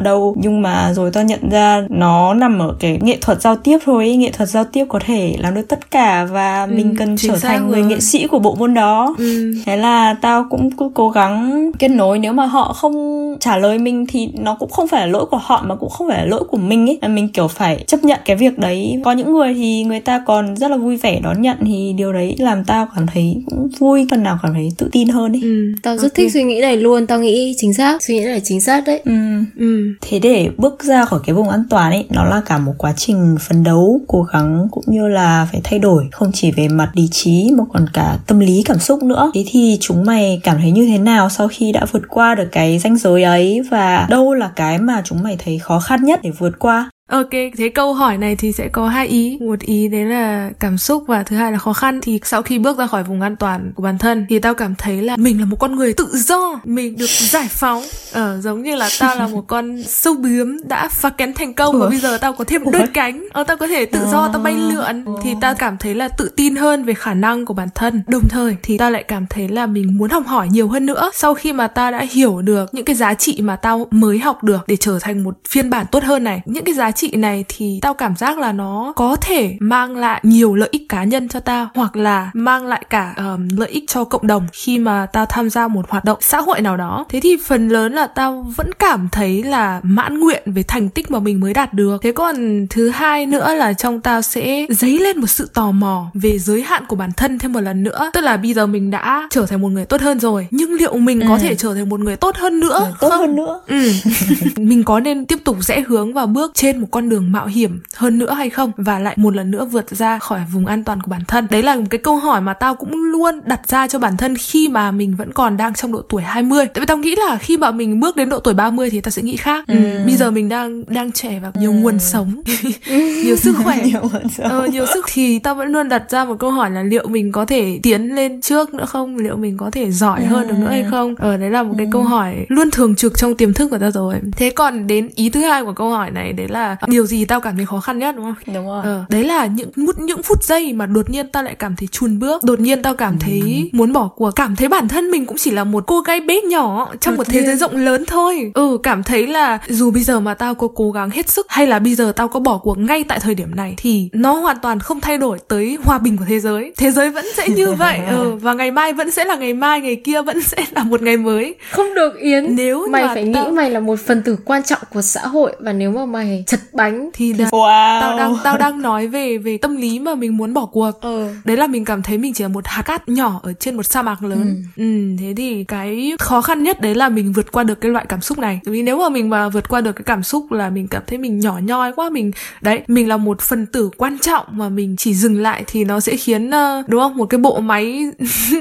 đâu nhưng mà rồi tao nhận ra nó nằm ở cái nghệ thuật giao tiếp thôi ấy. nghệ thuật giao tiếp có thể làm được tất cả và ừ, mình cần trở thành người nghệ sĩ của bộ môn đó ừ. thế là tao cũng cứ cố gắng kết nối nếu mà họ không trả lời mình thì nó cũng không phải là lỗi của họ mà cũng không phải là lỗi của mình ấy. Mình kiểu phải chấp nhận cái việc đấy. Có những người thì người ta còn rất là vui vẻ đón nhận thì điều đấy làm tao cảm thấy cũng vui phần nào cảm thấy tự tin hơn ấy. Ừ, tao rất okay. thích suy nghĩ này luôn. Tao nghĩ chính xác suy nghĩ này chính xác đấy. Ừ. Ừ. thế để bước ra khỏi cái vùng an toàn ấy nó là cả một quá trình phấn đấu cố gắng cũng như là phải thay đổi. Không chỉ về mặt lý trí mà còn cả tâm lý cảm xúc nữa. Thế thì chúng mày cảm thấy như thế nào sau khi đã vượt qua được cái ranh giới ấy? Và đâu là cái mà chúng mày thấy khó khăn nhất để vượt qua? Ok, thế câu hỏi này thì sẽ có hai ý. Một ý đấy là cảm xúc và thứ hai là khó khăn. Thì sau khi bước ra khỏi vùng an toàn của bản thân thì tao cảm thấy là mình là một con người tự do, mình được giải phóng. Ờ, giống như là tao là một con sâu bướm đã phá kén thành công và bây giờ tao có thêm đôi cánh. Ờ, tao có thể tự do, tao bay lượn. Thì tao cảm thấy là tự tin hơn về khả năng của bản thân. Đồng thời thì tao lại cảm thấy là mình muốn học hỏi nhiều hơn nữa. Sau khi mà tao đã hiểu được những cái giá trị mà tao mới học được để trở thành một phiên bản tốt hơn này. Những cái giá trị trị này thì tao cảm giác là nó có thể mang lại nhiều lợi ích cá nhân cho tao hoặc là mang lại cả um, lợi ích cho cộng đồng khi mà tao tham gia một hoạt động xã hội nào đó thế thì phần lớn là tao vẫn cảm thấy là mãn nguyện về thành tích mà mình mới đạt được thế còn thứ hai nữa là trong tao sẽ dấy lên một sự tò mò về giới hạn của bản thân thêm một lần nữa tức là bây giờ mình đã trở thành một người tốt hơn rồi nhưng liệu mình ừ. có thể trở thành một người tốt hơn nữa ừ, tốt không? hơn nữa ừ. (laughs) mình có nên tiếp tục rẽ hướng và bước trên một con đường mạo hiểm hơn nữa hay không? Và lại một lần nữa vượt ra khỏi vùng an toàn của bản thân. Đấy là một cái câu hỏi mà tao cũng luôn đặt ra cho bản thân khi mà mình vẫn còn đang trong độ tuổi 20 tại vì tao nghĩ là khi mà mình bước đến độ tuổi 30 thì tao sẽ nghĩ khác. Ừ. bây giờ mình đang đang trẻ và nhiều ừ. nguồn sống (laughs) nhiều sức khỏe. (laughs) Nhiều, ờ, nhiều sức. Thì tao vẫn luôn đặt ra một câu hỏi là liệu mình có thể tiến lên trước nữa không? Liệu mình có thể giỏi ừ. hơn được nữa hay không? Ờ đấy là một cái ừ. câu hỏi luôn thường trực trong tiềm thức của tao rồi. Thế còn đến ý thứ hai của câu hỏi này đấy là điều gì tao cảm thấy khó khăn nhất đúng không? Đúng rồi. Ờ, đấy là những những phút giây mà đột nhiên tao lại cảm thấy chùn bước. Đột nhiên tao cảm thấy ừ. muốn bỏ cuộc. Cảm thấy bản thân mình cũng chỉ là một cô gái bé nhỏ trong đột một thế giới rộng lớn thôi. Ừ cảm thấy là dù bây giờ mà tao có cố gắng hết sức hay là bây giờ tao có bỏ cuộc ngay tại thời điểm này thì nó hoàn toàn không thay đổi tới hòa bình của thế giới. Thế giới vẫn sẽ như (laughs) vậy. Ừ và ngày mai vẫn sẽ là ngày mai ngày kia vẫn sẽ là một ngày mới. Không được yến. Nếu mày phải tao... nghĩ mày là một phần tử quan trọng của xã hội và nếu mà mày chật bánh thì là wow. tao đang tao đang nói về về tâm lý mà mình muốn bỏ cuộc ừ. đấy là mình cảm thấy mình chỉ là một hạt cát nhỏ ở trên một sa mạc lớn ừ. ừ thế thì cái khó khăn nhất đấy là mình vượt qua được cái loại cảm xúc này vì nếu mà mình mà vượt qua được cái cảm xúc là mình cảm thấy mình nhỏ nhoi quá mình đấy mình là một phần tử quan trọng mà mình chỉ dừng lại thì nó sẽ khiến uh, đúng không một cái bộ máy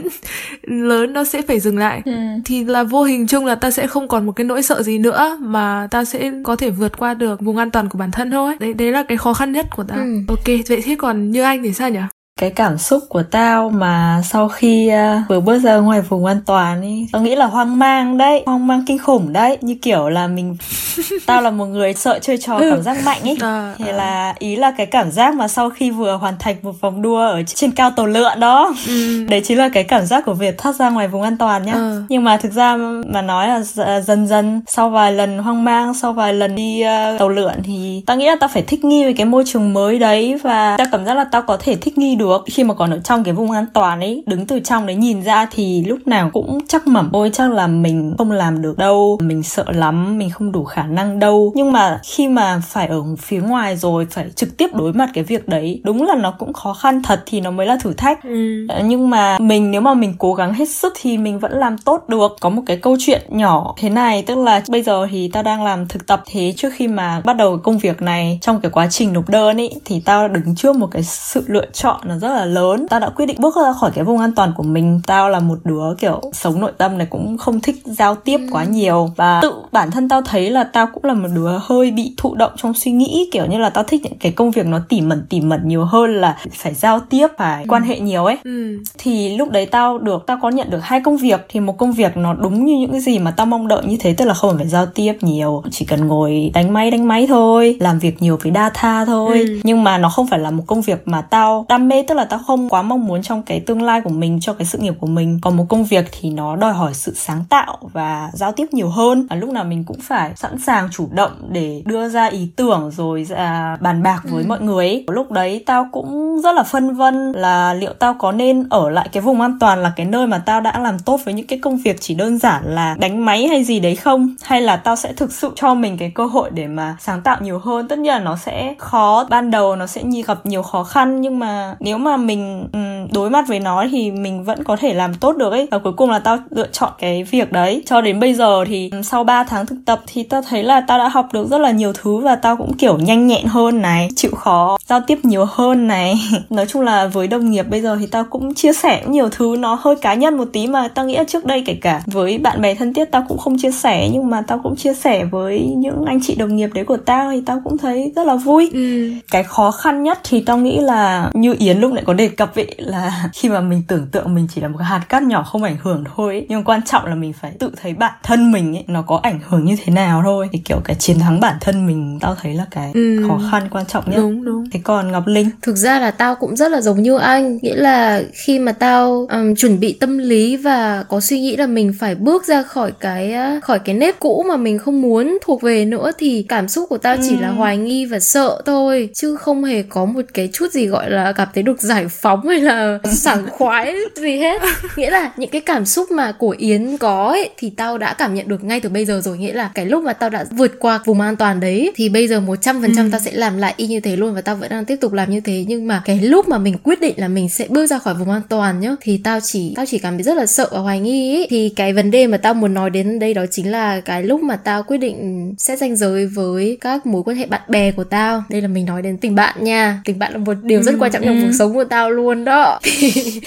(laughs) lớn nó sẽ phải dừng lại ừ. thì là vô hình chung là ta sẽ không còn một cái nỗi sợ gì nữa mà ta sẽ có thể vượt qua được vùng an toàn của bản thân thôi. Đấy đấy là cái khó khăn nhất của ta. Ừ. ok vậy thế còn như anh thì sao nhỉ cái cảm xúc của tao mà sau khi uh, vừa bước ra ngoài vùng an toàn ấy tao nghĩ là hoang mang đấy hoang mang kinh khủng đấy như kiểu là mình (laughs) tao là một người sợ chơi trò ừ. cảm giác mạnh ấy à, thì à. là ý là cái cảm giác mà sau khi vừa hoàn thành một vòng đua ở trên cao tàu lượn đó ừ. đấy chính là cái cảm giác của việc thoát ra ngoài vùng an toàn nhá ừ. nhưng mà thực ra mà nói là dần dần sau vài lần hoang mang sau vài lần đi uh, tàu lượn thì tao nghĩ là tao phải thích nghi với cái môi trường mới đấy và tao cảm giác là tao có thể thích nghi được được. Khi mà còn ở trong cái vùng an toàn ấy đứng từ trong đấy nhìn ra thì lúc nào cũng chắc mẩm. Ôi chắc là mình không làm được đâu. Mình sợ lắm mình không đủ khả năng đâu. Nhưng mà khi mà phải ở phía ngoài rồi phải trực tiếp đối mặt cái việc đấy đúng là nó cũng khó khăn thật thì nó mới là thử thách. Ừ. Ờ, nhưng mà mình nếu mà mình cố gắng hết sức thì mình vẫn làm tốt được. Có một cái câu chuyện nhỏ thế này tức là bây giờ thì tao đang làm thực tập. Thế trước khi mà bắt đầu công việc này trong cái quá trình nộp đơn ấy thì tao đứng trước một cái sự lựa chọn là rất là lớn tao đã quyết định bước ra khỏi cái vùng an toàn của mình tao là một đứa kiểu sống nội tâm này cũng không thích giao tiếp ừ. quá nhiều và tự bản thân tao thấy là tao cũng là một đứa hơi bị thụ động trong suy nghĩ kiểu như là tao thích những cái công việc nó tỉ mẩn tỉ mẩn nhiều hơn là phải giao tiếp phải ừ. quan hệ nhiều ấy ừ. thì lúc đấy tao được tao có nhận được hai công việc thì một công việc nó đúng như những cái gì mà tao mong đợi như thế tức là không phải giao tiếp nhiều chỉ cần ngồi đánh máy đánh máy thôi làm việc nhiều với data thôi ừ. nhưng mà nó không phải là một công việc mà tao đam mê tức là tao không quá mong muốn trong cái tương lai của mình cho cái sự nghiệp của mình. Còn một công việc thì nó đòi hỏi sự sáng tạo và giao tiếp nhiều hơn. Và lúc nào mình cũng phải sẵn sàng chủ động để đưa ra ý tưởng rồi ra bàn bạc với ừ. mọi người ấy. lúc đấy tao cũng rất là phân vân là liệu tao có nên ở lại cái vùng an toàn là cái nơi mà tao đã làm tốt với những cái công việc chỉ đơn giản là đánh máy hay gì đấy không? Hay là tao sẽ thực sự cho mình cái cơ hội để mà sáng tạo nhiều hơn? Tất nhiên là nó sẽ khó. Ban đầu nó sẽ gặp nhiều khó khăn nhưng mà nếu mà mình đối mặt với nó thì mình vẫn có thể làm tốt được ấy. Và cuối cùng là tao lựa chọn cái việc đấy. Cho đến bây giờ thì sau 3 tháng thực tập thì tao thấy là tao đã học được rất là nhiều thứ và tao cũng kiểu nhanh nhẹn hơn này chịu khó giao tiếp nhiều hơn này. (laughs) Nói chung là với đồng nghiệp bây giờ thì tao cũng chia sẻ nhiều thứ nó hơi cá nhân một tí mà tao nghĩ là trước đây kể cả với bạn bè thân thiết tao cũng không chia sẻ nhưng mà tao cũng chia sẻ với những anh chị đồng nghiệp đấy của tao thì tao cũng thấy rất là vui. Ừ. cái khó khăn nhất thì tao nghĩ là như yến lúc nãy có đề cập ấy là (laughs) khi mà mình tưởng tượng mình chỉ là một hạt cát nhỏ không ảnh hưởng thôi ấy. nhưng quan trọng là mình phải tự thấy bản thân mình ấy nó có ảnh hưởng như thế nào thôi thì kiểu cái chiến thắng bản thân mình tao thấy là cái ừ. khó khăn quan trọng nhất đúng đúng thế còn ngọc linh thực ra là tao cũng rất là giống như anh nghĩa là khi mà tao um, chuẩn bị tâm lý và có suy nghĩ là mình phải bước ra khỏi cái khỏi cái nếp cũ mà mình không muốn thuộc về nữa thì cảm xúc của tao ừ. chỉ là ừ. hoài nghi và sợ thôi chứ không hề có một cái chút gì gọi là cảm thấy được giải phóng hay là sảng khoái gì hết nghĩa là những cái cảm xúc mà của yến có ấy thì tao đã cảm nhận được ngay từ bây giờ rồi nghĩa là cái lúc mà tao đã vượt qua vùng an toàn đấy thì bây giờ một trăm phần trăm ừ. tao sẽ làm lại y như thế luôn và tao vẫn đang tiếp tục làm như thế nhưng mà cái lúc mà mình quyết định là mình sẽ bước ra khỏi vùng an toàn nhá thì tao chỉ tao chỉ cảm thấy rất là sợ và hoài nghi ấy. thì cái vấn đề mà tao muốn nói đến đây đó chính là cái lúc mà tao quyết định xét ranh giới với các mối quan hệ bạn bè của tao đây là mình nói đến tình bạn nha tình bạn là một điều rất ừ, quan trọng ừ. trong cuộc sống của tao luôn đó (laughs)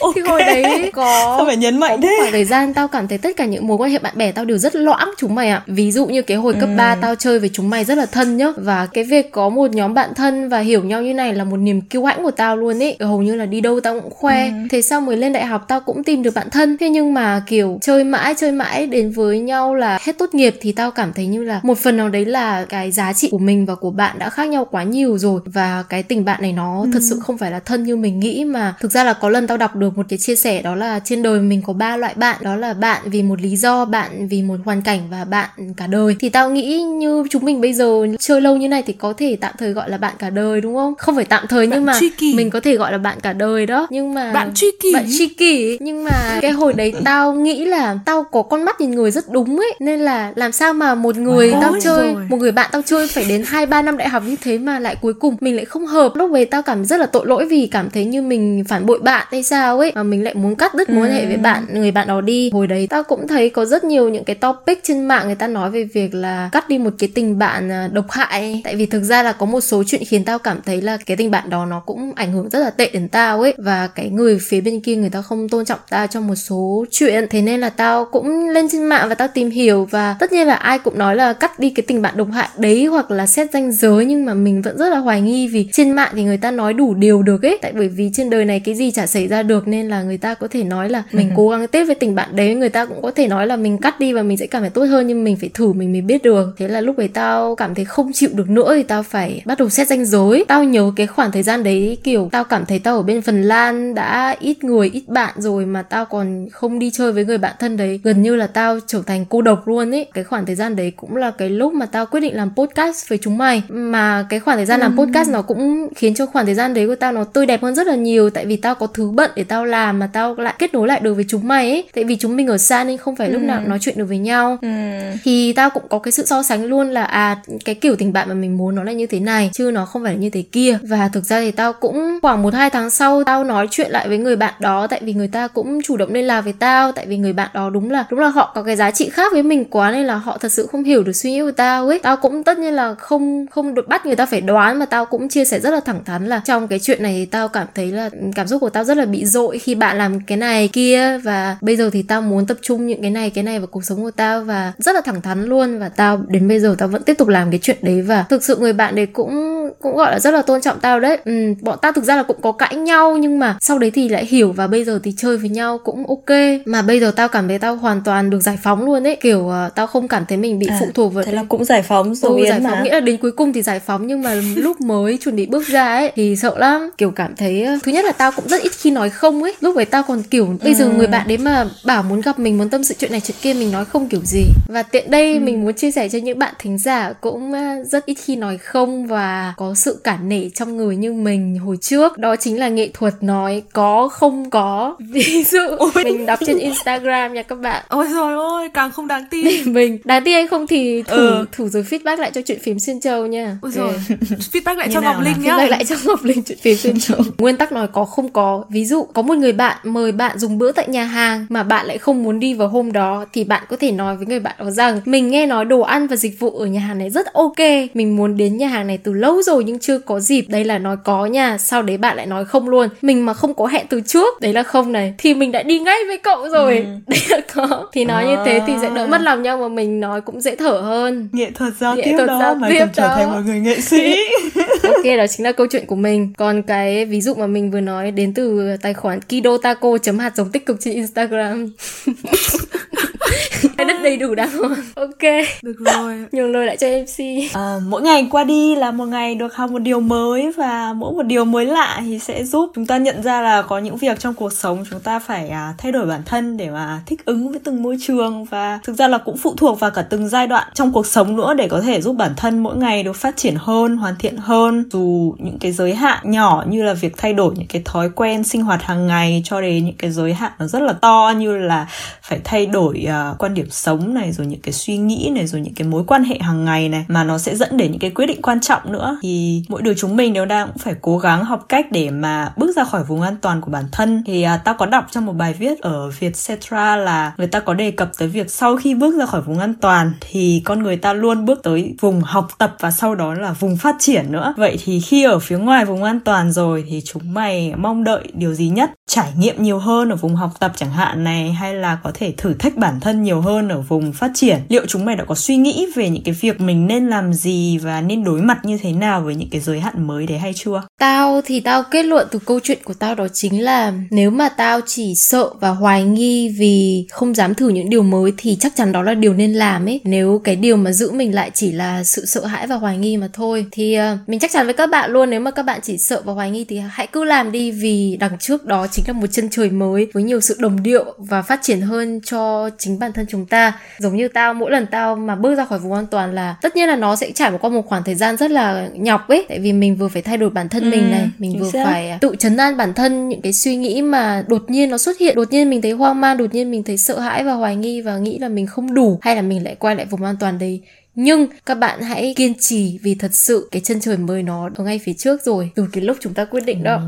okay. thì hồi đấy có Sao phải nhấn mạnh thế khoảng thời gian tao cảm thấy tất cả những mối quan hệ bạn bè tao đều rất loãng chúng mày ạ à. ví dụ như cái hồi cấp ừ. 3 tao chơi với chúng mày rất là thân nhá và cái việc có một nhóm bạn thân và hiểu nhau như này là một niềm kiêu hãnh của tao luôn ấy hầu như là đi đâu tao cũng khoe ừ. thế sau mới lên đại học tao cũng tìm được bạn thân thế nhưng mà kiểu chơi mãi chơi mãi đến với nhau là hết tốt nghiệp thì tao cảm thấy như là một phần nào đấy là cái giá trị của mình và của bạn đã khác nhau quá nhiều rồi và cái tình bạn này nó ừ. thật sự không phải là thân như mình nghĩ mà thực ra là có lần tao đọc được một cái chia sẻ đó là trên đời mình có ba loại bạn đó là bạn vì một lý do bạn vì một hoàn cảnh và bạn cả đời. Thì tao nghĩ như chúng mình bây giờ chơi lâu như này thì có thể tạm thời gọi là bạn cả đời đúng không? Không phải tạm thời bạn nhưng mà mình có thể gọi là bạn cả đời đó. Nhưng mà bạn tri kỷ. bạn tri kỷ. Nhưng mà cái hồi đấy tao nghĩ là tao có con mắt nhìn người rất đúng ấy nên là làm sao mà một người wow. tao chơi rồi. một người bạn tao chơi phải đến hai ba năm đại học như thế mà lại cuối cùng mình lại không hợp. Lúc về tao cảm rất là tội lỗi vì cảm thấy như mình phản bội bạn hay sao ấy mà mình lại muốn cắt đứt mối quan hệ với bạn người bạn đó đi. Hồi đấy tao cũng thấy có rất nhiều những cái topic trên mạng người ta nói về việc là cắt đi một cái tình bạn à, độc hại tại vì thực ra là có một số chuyện khiến tao cảm thấy là cái tình bạn đó nó cũng ảnh hưởng rất là tệ đến tao ấy. Và cái người phía bên kia người ta không tôn trọng tao trong một số chuyện. Thế nên là tao cũng lên trên mạng và tao tìm hiểu và tất nhiên là ai cũng nói là cắt đi cái tình bạn độc hại đấy hoặc là xét danh giới nhưng mà mình vẫn rất là hoài nghi vì trên mạng thì người ta nói đủ điều được ấy. Tại bởi vì trên đời này cái gì chả xảy ra được nên là người ta có thể nói là mình (laughs) cố gắng tiếp với tình bạn đấy người ta cũng có thể nói là mình cắt đi và mình sẽ cảm thấy tốt hơn nhưng mình phải thử mình mới biết được. Thế là lúc ấy tao cảm thấy không chịu được nữa thì tao phải bắt đầu xét danh giới. Tao nhớ cái khoảng thời gian đấy kiểu tao cảm thấy tao ở bên phần lan đã ít người ít bạn rồi mà tao còn không đi chơi với người bạn thân đấy. Gần như là tao trở thành cô độc luôn ấy cái khoảng thời gian đấy cũng là cái lúc mà tao quyết định làm podcast với chúng mày. Mà cái khoảng thời gian làm podcast nó cũng khiến cho khoảng thời gian đấy của tao nó tươi đẹp hơn rất là nhiều tại vì tao có thứ bận để tao làm mà tao lại kết nối lại được với chúng mày ấy tại vì chúng mình ở xa nên không phải lúc ừ. nào nói chuyện được với nhau ừ. thì tao cũng có cái sự so sánh luôn là à cái kiểu tình bạn mà mình muốn nó là như thế này chứ nó không phải là như thế kia và thực ra thì tao cũng khoảng một hai tháng sau tao nói chuyện lại với người bạn đó tại vì người ta cũng chủ động liên lạc với tao tại vì người bạn đó đúng là đúng là họ có cái giá trị khác với mình quá nên là họ thật sự không hiểu được suy nghĩ của tao ấy tao cũng tất nhiên là không không được bắt người ta phải đoán mà tao cũng chia sẻ rất là thẳng thắn là trong cái chuyện này thì tao cảm thấy là cảm xúc của tao rất là bị dội khi bạn làm cái này kia. Và bây giờ thì tao muốn tập trung những cái này cái này vào cuộc sống của tao và rất là thẳng thắn luôn. Và tao đến bây giờ tao vẫn tiếp tục làm cái chuyện đấy. Và thực sự người bạn đấy cũng cũng gọi là rất là tôn trọng tao đấy. Ừ, bọn tao thực ra là cũng có cãi nhau nhưng mà sau đấy thì lại hiểu và bây giờ thì chơi với nhau cũng ok. Mà bây giờ tao cảm thấy tao hoàn toàn được giải phóng luôn ấy. Kiểu uh, tao không cảm thấy mình bị à, phụ thuộc vào thế là cũng giải phóng rồi ừ, giải phóng. mà. nghĩa là đến cuối cùng thì giải phóng nhưng mà lúc mới chuẩn bị bước ra ấy thì sợ lắm. Kiểu cảm thấy thứ nhất là tao cũng rất ít khi nói không ấy. Lúc ấy tao còn kiểu bây giờ ừ. người bạn đấy mà bảo muốn gặp mình muốn tâm sự chuyện này chuyện kia mình nói không kiểu gì. Và tiện đây ừ. mình muốn chia sẻ cho những bạn thính giả cũng rất ít khi nói không và có sự cản nể trong người như mình. Hồi trước đó chính là nghệ thuật nói có không có. (laughs) Ví dụ Ôi. mình đọc trên instagram nha các bạn. Ôi rồi ôi càng không đáng tin. (laughs) Mình đáng tin hay không thì thử ừ. thử rồi feedback lại cho chuyện phím xuyên châu nha. Ôi rồi feedback lại cho ngọc linh nhá. Feedback lại cho ngọc linh chuyện phím xuyên châu nguyên tắc nói có không có. Ví dụ có một người bạn mời bạn dùng bữa tại nhà hàng mà bạn lại không muốn đi vào hôm đó thì bạn có thể nói với người bạn đó rằng mình nghe nói đồ ăn và dịch vụ ở nhà hàng này rất ok. Mình muốn đến nhà hàng này từ lâu rồi nhưng chưa có dịp. Đây là nói có nha. Sau đấy bạn lại nói không luôn. Mình mà không có hẹn từ trước. Đấy là không này. Thì mình đã đi ngay với cậu rồi. Ừ. (laughs) đấy là có. Thì nói à. như thế thì sẽ đỡ mất lòng nhau mà mình nói cũng dễ thở hơn. Nghệ thuật giao nghệ tiếp thuật đó giao mà tiếp trở thành một người nghệ sĩ. (laughs) Ok đó chính là câu chuyện của mình. Còn cái ví dụ mà mình vừa nói đến từ tài khoản kidotaco chấm hạt giống tích cực trên instagram. (laughs) đầy đủ đàng hoàng. (laughs) Ok. Được rồi. Nhường lời lại cho mc à, mỗi ngày qua đi là một ngày được học một điều mới và mỗi một điều mới lạ thì sẽ giúp chúng ta nhận ra là có những việc trong cuộc sống chúng ta phải à, thay đổi bản thân để mà thích ứng với từng môi trường và thực ra là cũng phụ thuộc vào cả từng giai đoạn trong cuộc sống nữa để có thể giúp bản thân mỗi ngày được phát triển hơn hoàn thiện hơn. Dù những cái giới hạn nhỏ như là việc thay đổi những cái thói quen sinh hoạt hàng ngày cho đến những cái giới hạn nó rất là to như là phải thay đổi uh, quan điểm sống này rồi những cái suy nghĩ này rồi những cái mối quan hệ hàng ngày này mà nó sẽ dẫn đến những cái quyết định quan trọng nữa. Thì mỗi đứa chúng mình đều đang cũng phải cố gắng học cách để mà bước ra khỏi vùng an toàn của bản thân. Thì à, tao có đọc trong một bài viết ở Vietcetera là người ta có đề cập tới việc sau khi bước ra khỏi vùng an toàn thì con người ta luôn bước tới vùng học tập và sau đó là vùng phát triển nữa. Vậy thì khi ở phía ngoài vùng an toàn rồi thì chúng mày mong đợi điều gì nhất? Trải nghiệm nhiều hơn ở vùng học tập chẳng hạn này hay là có thể thử thách bản thân nhiều hơn ở vùng phát triển. Liệu chúng mày đã có suy nghĩ về những cái việc mình nên làm gì và nên đối mặt như thế nào với những cái giới hạn mới đấy hay chưa? Tao thì tao kết luận từ câu chuyện của tao đó chính là nếu mà tao chỉ sợ và hoài nghi vì không dám thử những điều mới thì chắc chắn đó là điều nên làm ấy. Nếu cái điều mà giữ mình lại chỉ là sự sợ hãi và hoài nghi mà thôi thì uh, mình chắc chắn với các bạn luôn nếu mà các bạn chỉ sợ và hoài nghi thì hãy cứ làm đi vì đằng trước đó chính là một chân trời mới với nhiều sự đồng điệu và phát triển hơn cho chính bản thân chúng ta giống như tao mỗi lần tao mà bước ra khỏi vùng an toàn là tất nhiên là nó sẽ trải qua một khoảng thời gian rất là nhọc ấy. Tại vì mình vừa phải thay đổi bản thân ừ, mình này mình vừa xác. phải tự chấn an bản thân. Những cái suy nghĩ mà đột nhiên nó xuất hiện đột nhiên mình thấy hoang mang đột nhiên mình thấy sợ hãi và hoài nghi và nghĩ là mình không đủ hay là mình lại quay lại vùng an toàn đấy nhưng các bạn hãy kiên trì vì thật sự cái chân trời mới nó ở ngay phía trước rồi từ cái lúc chúng ta quyết định đó.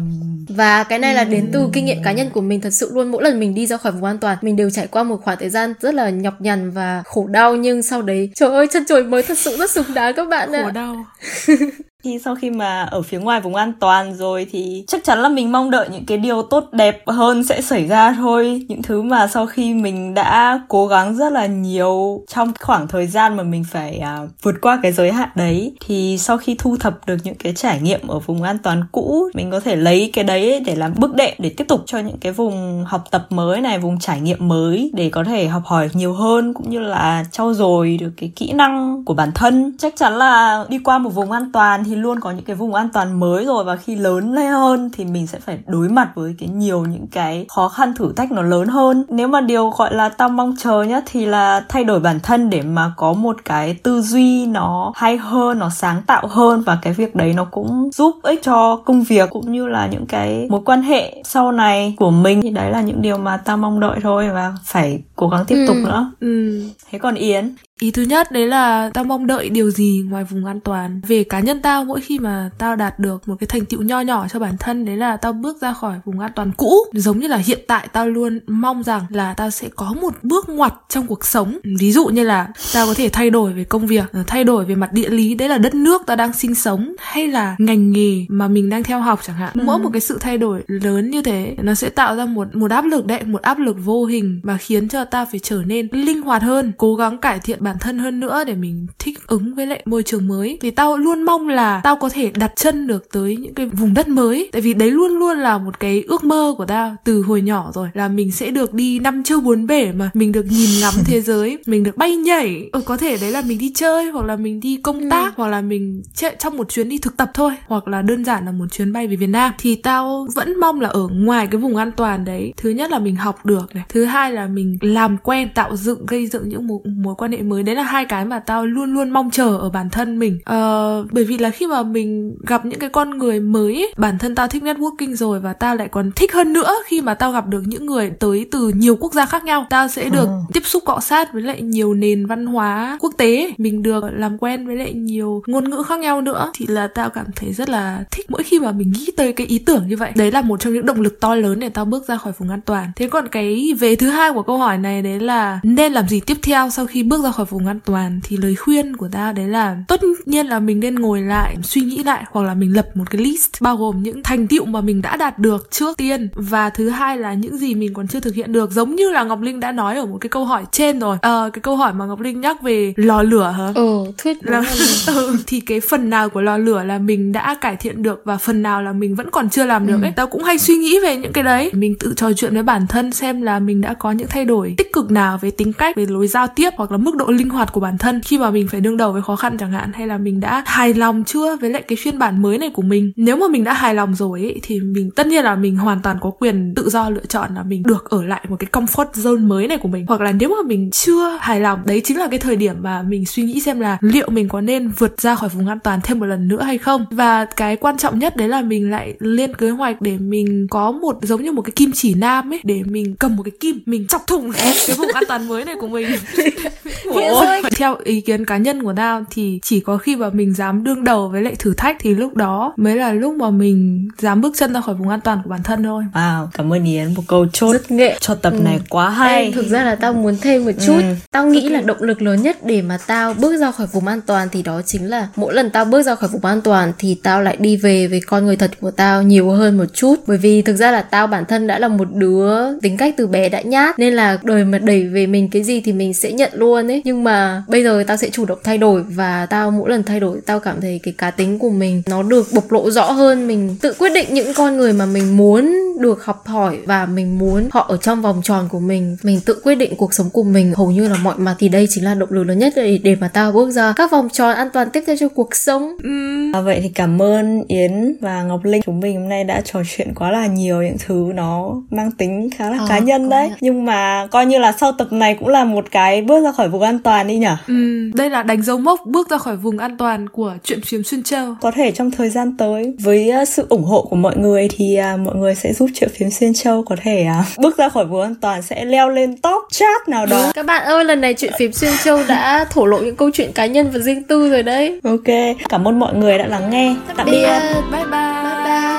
Và cái này là đến từ kinh nghiệm cá nhân của mình thật sự luôn. Mỗi lần mình đi ra khỏi vùng an toàn mình đều trải qua một khoảng thời gian rất là nhọc nhằn và khổ đau. Nhưng sau đấy trời ơi chân trời mới thật sự rất xứng đáng các bạn ạ. Khổ đau (laughs) khi sau khi mà ở phía ngoài vùng an toàn rồi thì chắc chắn là mình mong đợi những cái điều tốt đẹp hơn sẽ xảy ra thôi. Những thứ mà sau khi mình đã cố gắng rất là nhiều trong khoảng thời gian mà mình phải à, vượt qua cái giới hạn đấy thì sau khi thu thập được những cái trải nghiệm ở vùng an toàn cũ mình có thể lấy cái đấy để làm bước đệm để tiếp tục cho những cái vùng học tập mới này vùng trải nghiệm mới để có thể học hỏi nhiều hơn cũng như là trau dồi được cái kỹ năng của bản thân. Chắc chắn là đi qua một vùng an toàn thì luôn có những cái vùng an toàn mới rồi và khi lớn lên hơn thì mình sẽ phải đối mặt với cái nhiều những cái khó khăn thử thách nó lớn hơn nếu mà điều gọi là tao mong chờ nhất thì là thay đổi bản thân để mà có một cái tư duy nó hay hơn nó sáng tạo hơn và cái việc đấy nó cũng giúp ích cho công việc cũng như là những cái mối quan hệ sau này của mình thì đấy là những điều mà tao mong đợi thôi và phải cố gắng tiếp tục ừ. nữa ừ. thế còn yến Ý thứ nhất đấy là tao mong đợi điều gì ngoài vùng an toàn. Về cá nhân tao mỗi khi mà tao đạt được một cái thành tựu nho nhỏ cho bản thân đấy là tao bước ra khỏi vùng an toàn cũ. Giống như là hiện tại tao luôn mong rằng là tao sẽ có một bước ngoặt trong cuộc sống. Ví dụ như là tao có thể thay đổi về công việc, thay đổi về mặt địa lý, đấy là đất nước tao đang sinh sống hay là ngành nghề mà mình đang theo học chẳng hạn. Ừ. Mỗi một cái sự thay đổi lớn như thế nó sẽ tạo ra một một áp lực đấy, một áp lực vô hình mà khiến cho tao phải trở nên linh hoạt hơn, cố gắng cải thiện bản thân hơn nữa để mình thích ứng với lại môi trường mới. Thì tao luôn mong là tao có thể đặt chân được tới những cái vùng đất mới. Tại vì đấy luôn luôn là một cái ước mơ của tao từ hồi nhỏ rồi là mình sẽ được đi năm châu bốn bể mà. Mình được nhìn ngắm (laughs) thế giới mình được bay nhảy. Ừ, có thể đấy là mình đi chơi hoặc là mình đi công ừ. tác ừ. hoặc là mình chạy trong một chuyến đi thực tập thôi hoặc là đơn giản là một chuyến bay về Việt Nam. Thì tao vẫn mong là ở ngoài cái vùng an toàn đấy thứ nhất là mình học được này. Thứ hai là mình làm quen tạo dựng gây dựng những mối, mối quan hệ mới đấy là hai cái mà tao luôn luôn mong chờ ở bản thân mình. Uh, bởi vì là khi mà mình gặp những cái con người mới ấy, bản thân tao thích networking rồi và tao lại còn thích hơn nữa khi mà tao gặp được những người tới từ nhiều quốc gia khác nhau. Tao sẽ được ừ. tiếp xúc cọ sát với lại nhiều nền văn hóa quốc tế. Mình được làm quen với lại nhiều ngôn ngữ khác nhau nữa. Thì là tao cảm thấy rất là thích mỗi khi mà mình nghĩ tới cái ý tưởng như vậy. Đấy là một trong những động lực to lớn để tao bước ra khỏi vùng an toàn. Thế còn cái về thứ hai của câu hỏi này đấy là nên làm gì tiếp theo sau khi bước ra khỏi vùng an toàn thì lời khuyên của ta đấy là tất nhiên là mình nên ngồi lại suy nghĩ lại hoặc là mình lập một cái list bao gồm những thành tựu mà mình đã đạt được trước tiên. Và thứ hai là những gì mình còn chưa thực hiện được. Giống như là ngọc linh đã nói ở một cái câu hỏi trên rồi. Ờ cái câu hỏi mà ngọc linh nhắc về lò lửa hả? Ừ thuyết là (laughs) ừ, thì cái phần nào của lò lửa là mình đã cải thiện được và phần nào là mình vẫn còn chưa làm được ừ. ấy? Tao cũng hay suy nghĩ về những cái đấy. Mình tự trò chuyện với bản thân xem là mình đã có những thay đổi tích cực nào về tính cách về lối giao tiếp hoặc là mức độ linh hoạt của bản thân. Khi mà mình phải đương đầu với khó khăn chẳng hạn hay là mình đã hài lòng chưa với lại cái phiên bản mới này của mình. Nếu mà mình đã hài lòng rồi ấy, thì mình tất nhiên là mình hoàn toàn có quyền tự do lựa chọn là mình được ở lại một cái comfort zone mới này của mình. Hoặc là nếu mà mình chưa hài lòng đấy chính là cái thời điểm mà mình suy nghĩ xem là liệu mình có nên vượt ra khỏi vùng an toàn thêm một lần nữa hay không. Và cái quan trọng nhất đấy là mình lại lên kế hoạch để mình có một giống như một cái kim chỉ nam ấy để mình cầm một cái kim mình chọc thủng (laughs) cái vùng an toàn mới này của mình. (laughs) theo ý kiến cá nhân của tao thì chỉ có khi mà mình dám đương đầu với lại thử thách thì lúc đó mới là lúc mà mình dám bước chân ra khỏi vùng an toàn của bản thân thôi. Wow cảm ơn yến một câu chốt rất nghệ. cho tập ừ. này quá hay. Ê, thực ra là tao muốn thêm một chút. Ừ. tao nghĩ là động lực lớn nhất để mà tao bước ra khỏi vùng an toàn thì đó chính là mỗi lần tao bước ra khỏi vùng an toàn thì tao lại đi về với con người thật của tao nhiều hơn một chút. Bởi vì thực ra là tao bản thân đã là một đứa tính cách từ bé đã nhát nên là đời mà đẩy về mình cái gì thì mình sẽ nhận luôn ấy. Nhưng mà bây giờ tao sẽ chủ động thay đổi và tao mỗi lần thay đổi tao cảm thấy cái cá tính của mình nó được bộc lộ rõ hơn. Mình tự quyết định những con người mà mình muốn được học hỏi và mình muốn họ ở trong vòng tròn của mình. Mình tự quyết định cuộc sống của mình. Hầu như là mọi mặt thì đây chính là động lực lớn nhất để, để mà tao bước ra các vòng tròn an toàn tiếp theo cho cuộc sống. Uhm. à, vậy thì cảm ơn yến và ngọc linh. Chúng mình hôm nay đã trò chuyện quá là nhiều những thứ nó mang tính khá là à, cá nhân đấy. nhận. nhưng mà coi như là sau tập này cũng là một cái bước ra khỏi vùng an toàn đi nhở? Ừ, đây là đánh dấu mốc bước ra khỏi vùng an toàn của chuyện phim xuyên châu. Có thể trong thời gian tới với uh, sự ủng hộ của mọi người thì uh, mọi người sẽ giúp chuyện phim xuyên châu có thể uh, bước ra khỏi vùng an toàn sẽ leo lên top chat nào đó. Các bạn ơi lần này chuyện phim xuyên châu đã thổ lộ những câu chuyện cá nhân và riêng tư rồi đấy. Ok cảm ơn mọi người đã lắng nghe. Tạm biệt. Bye bye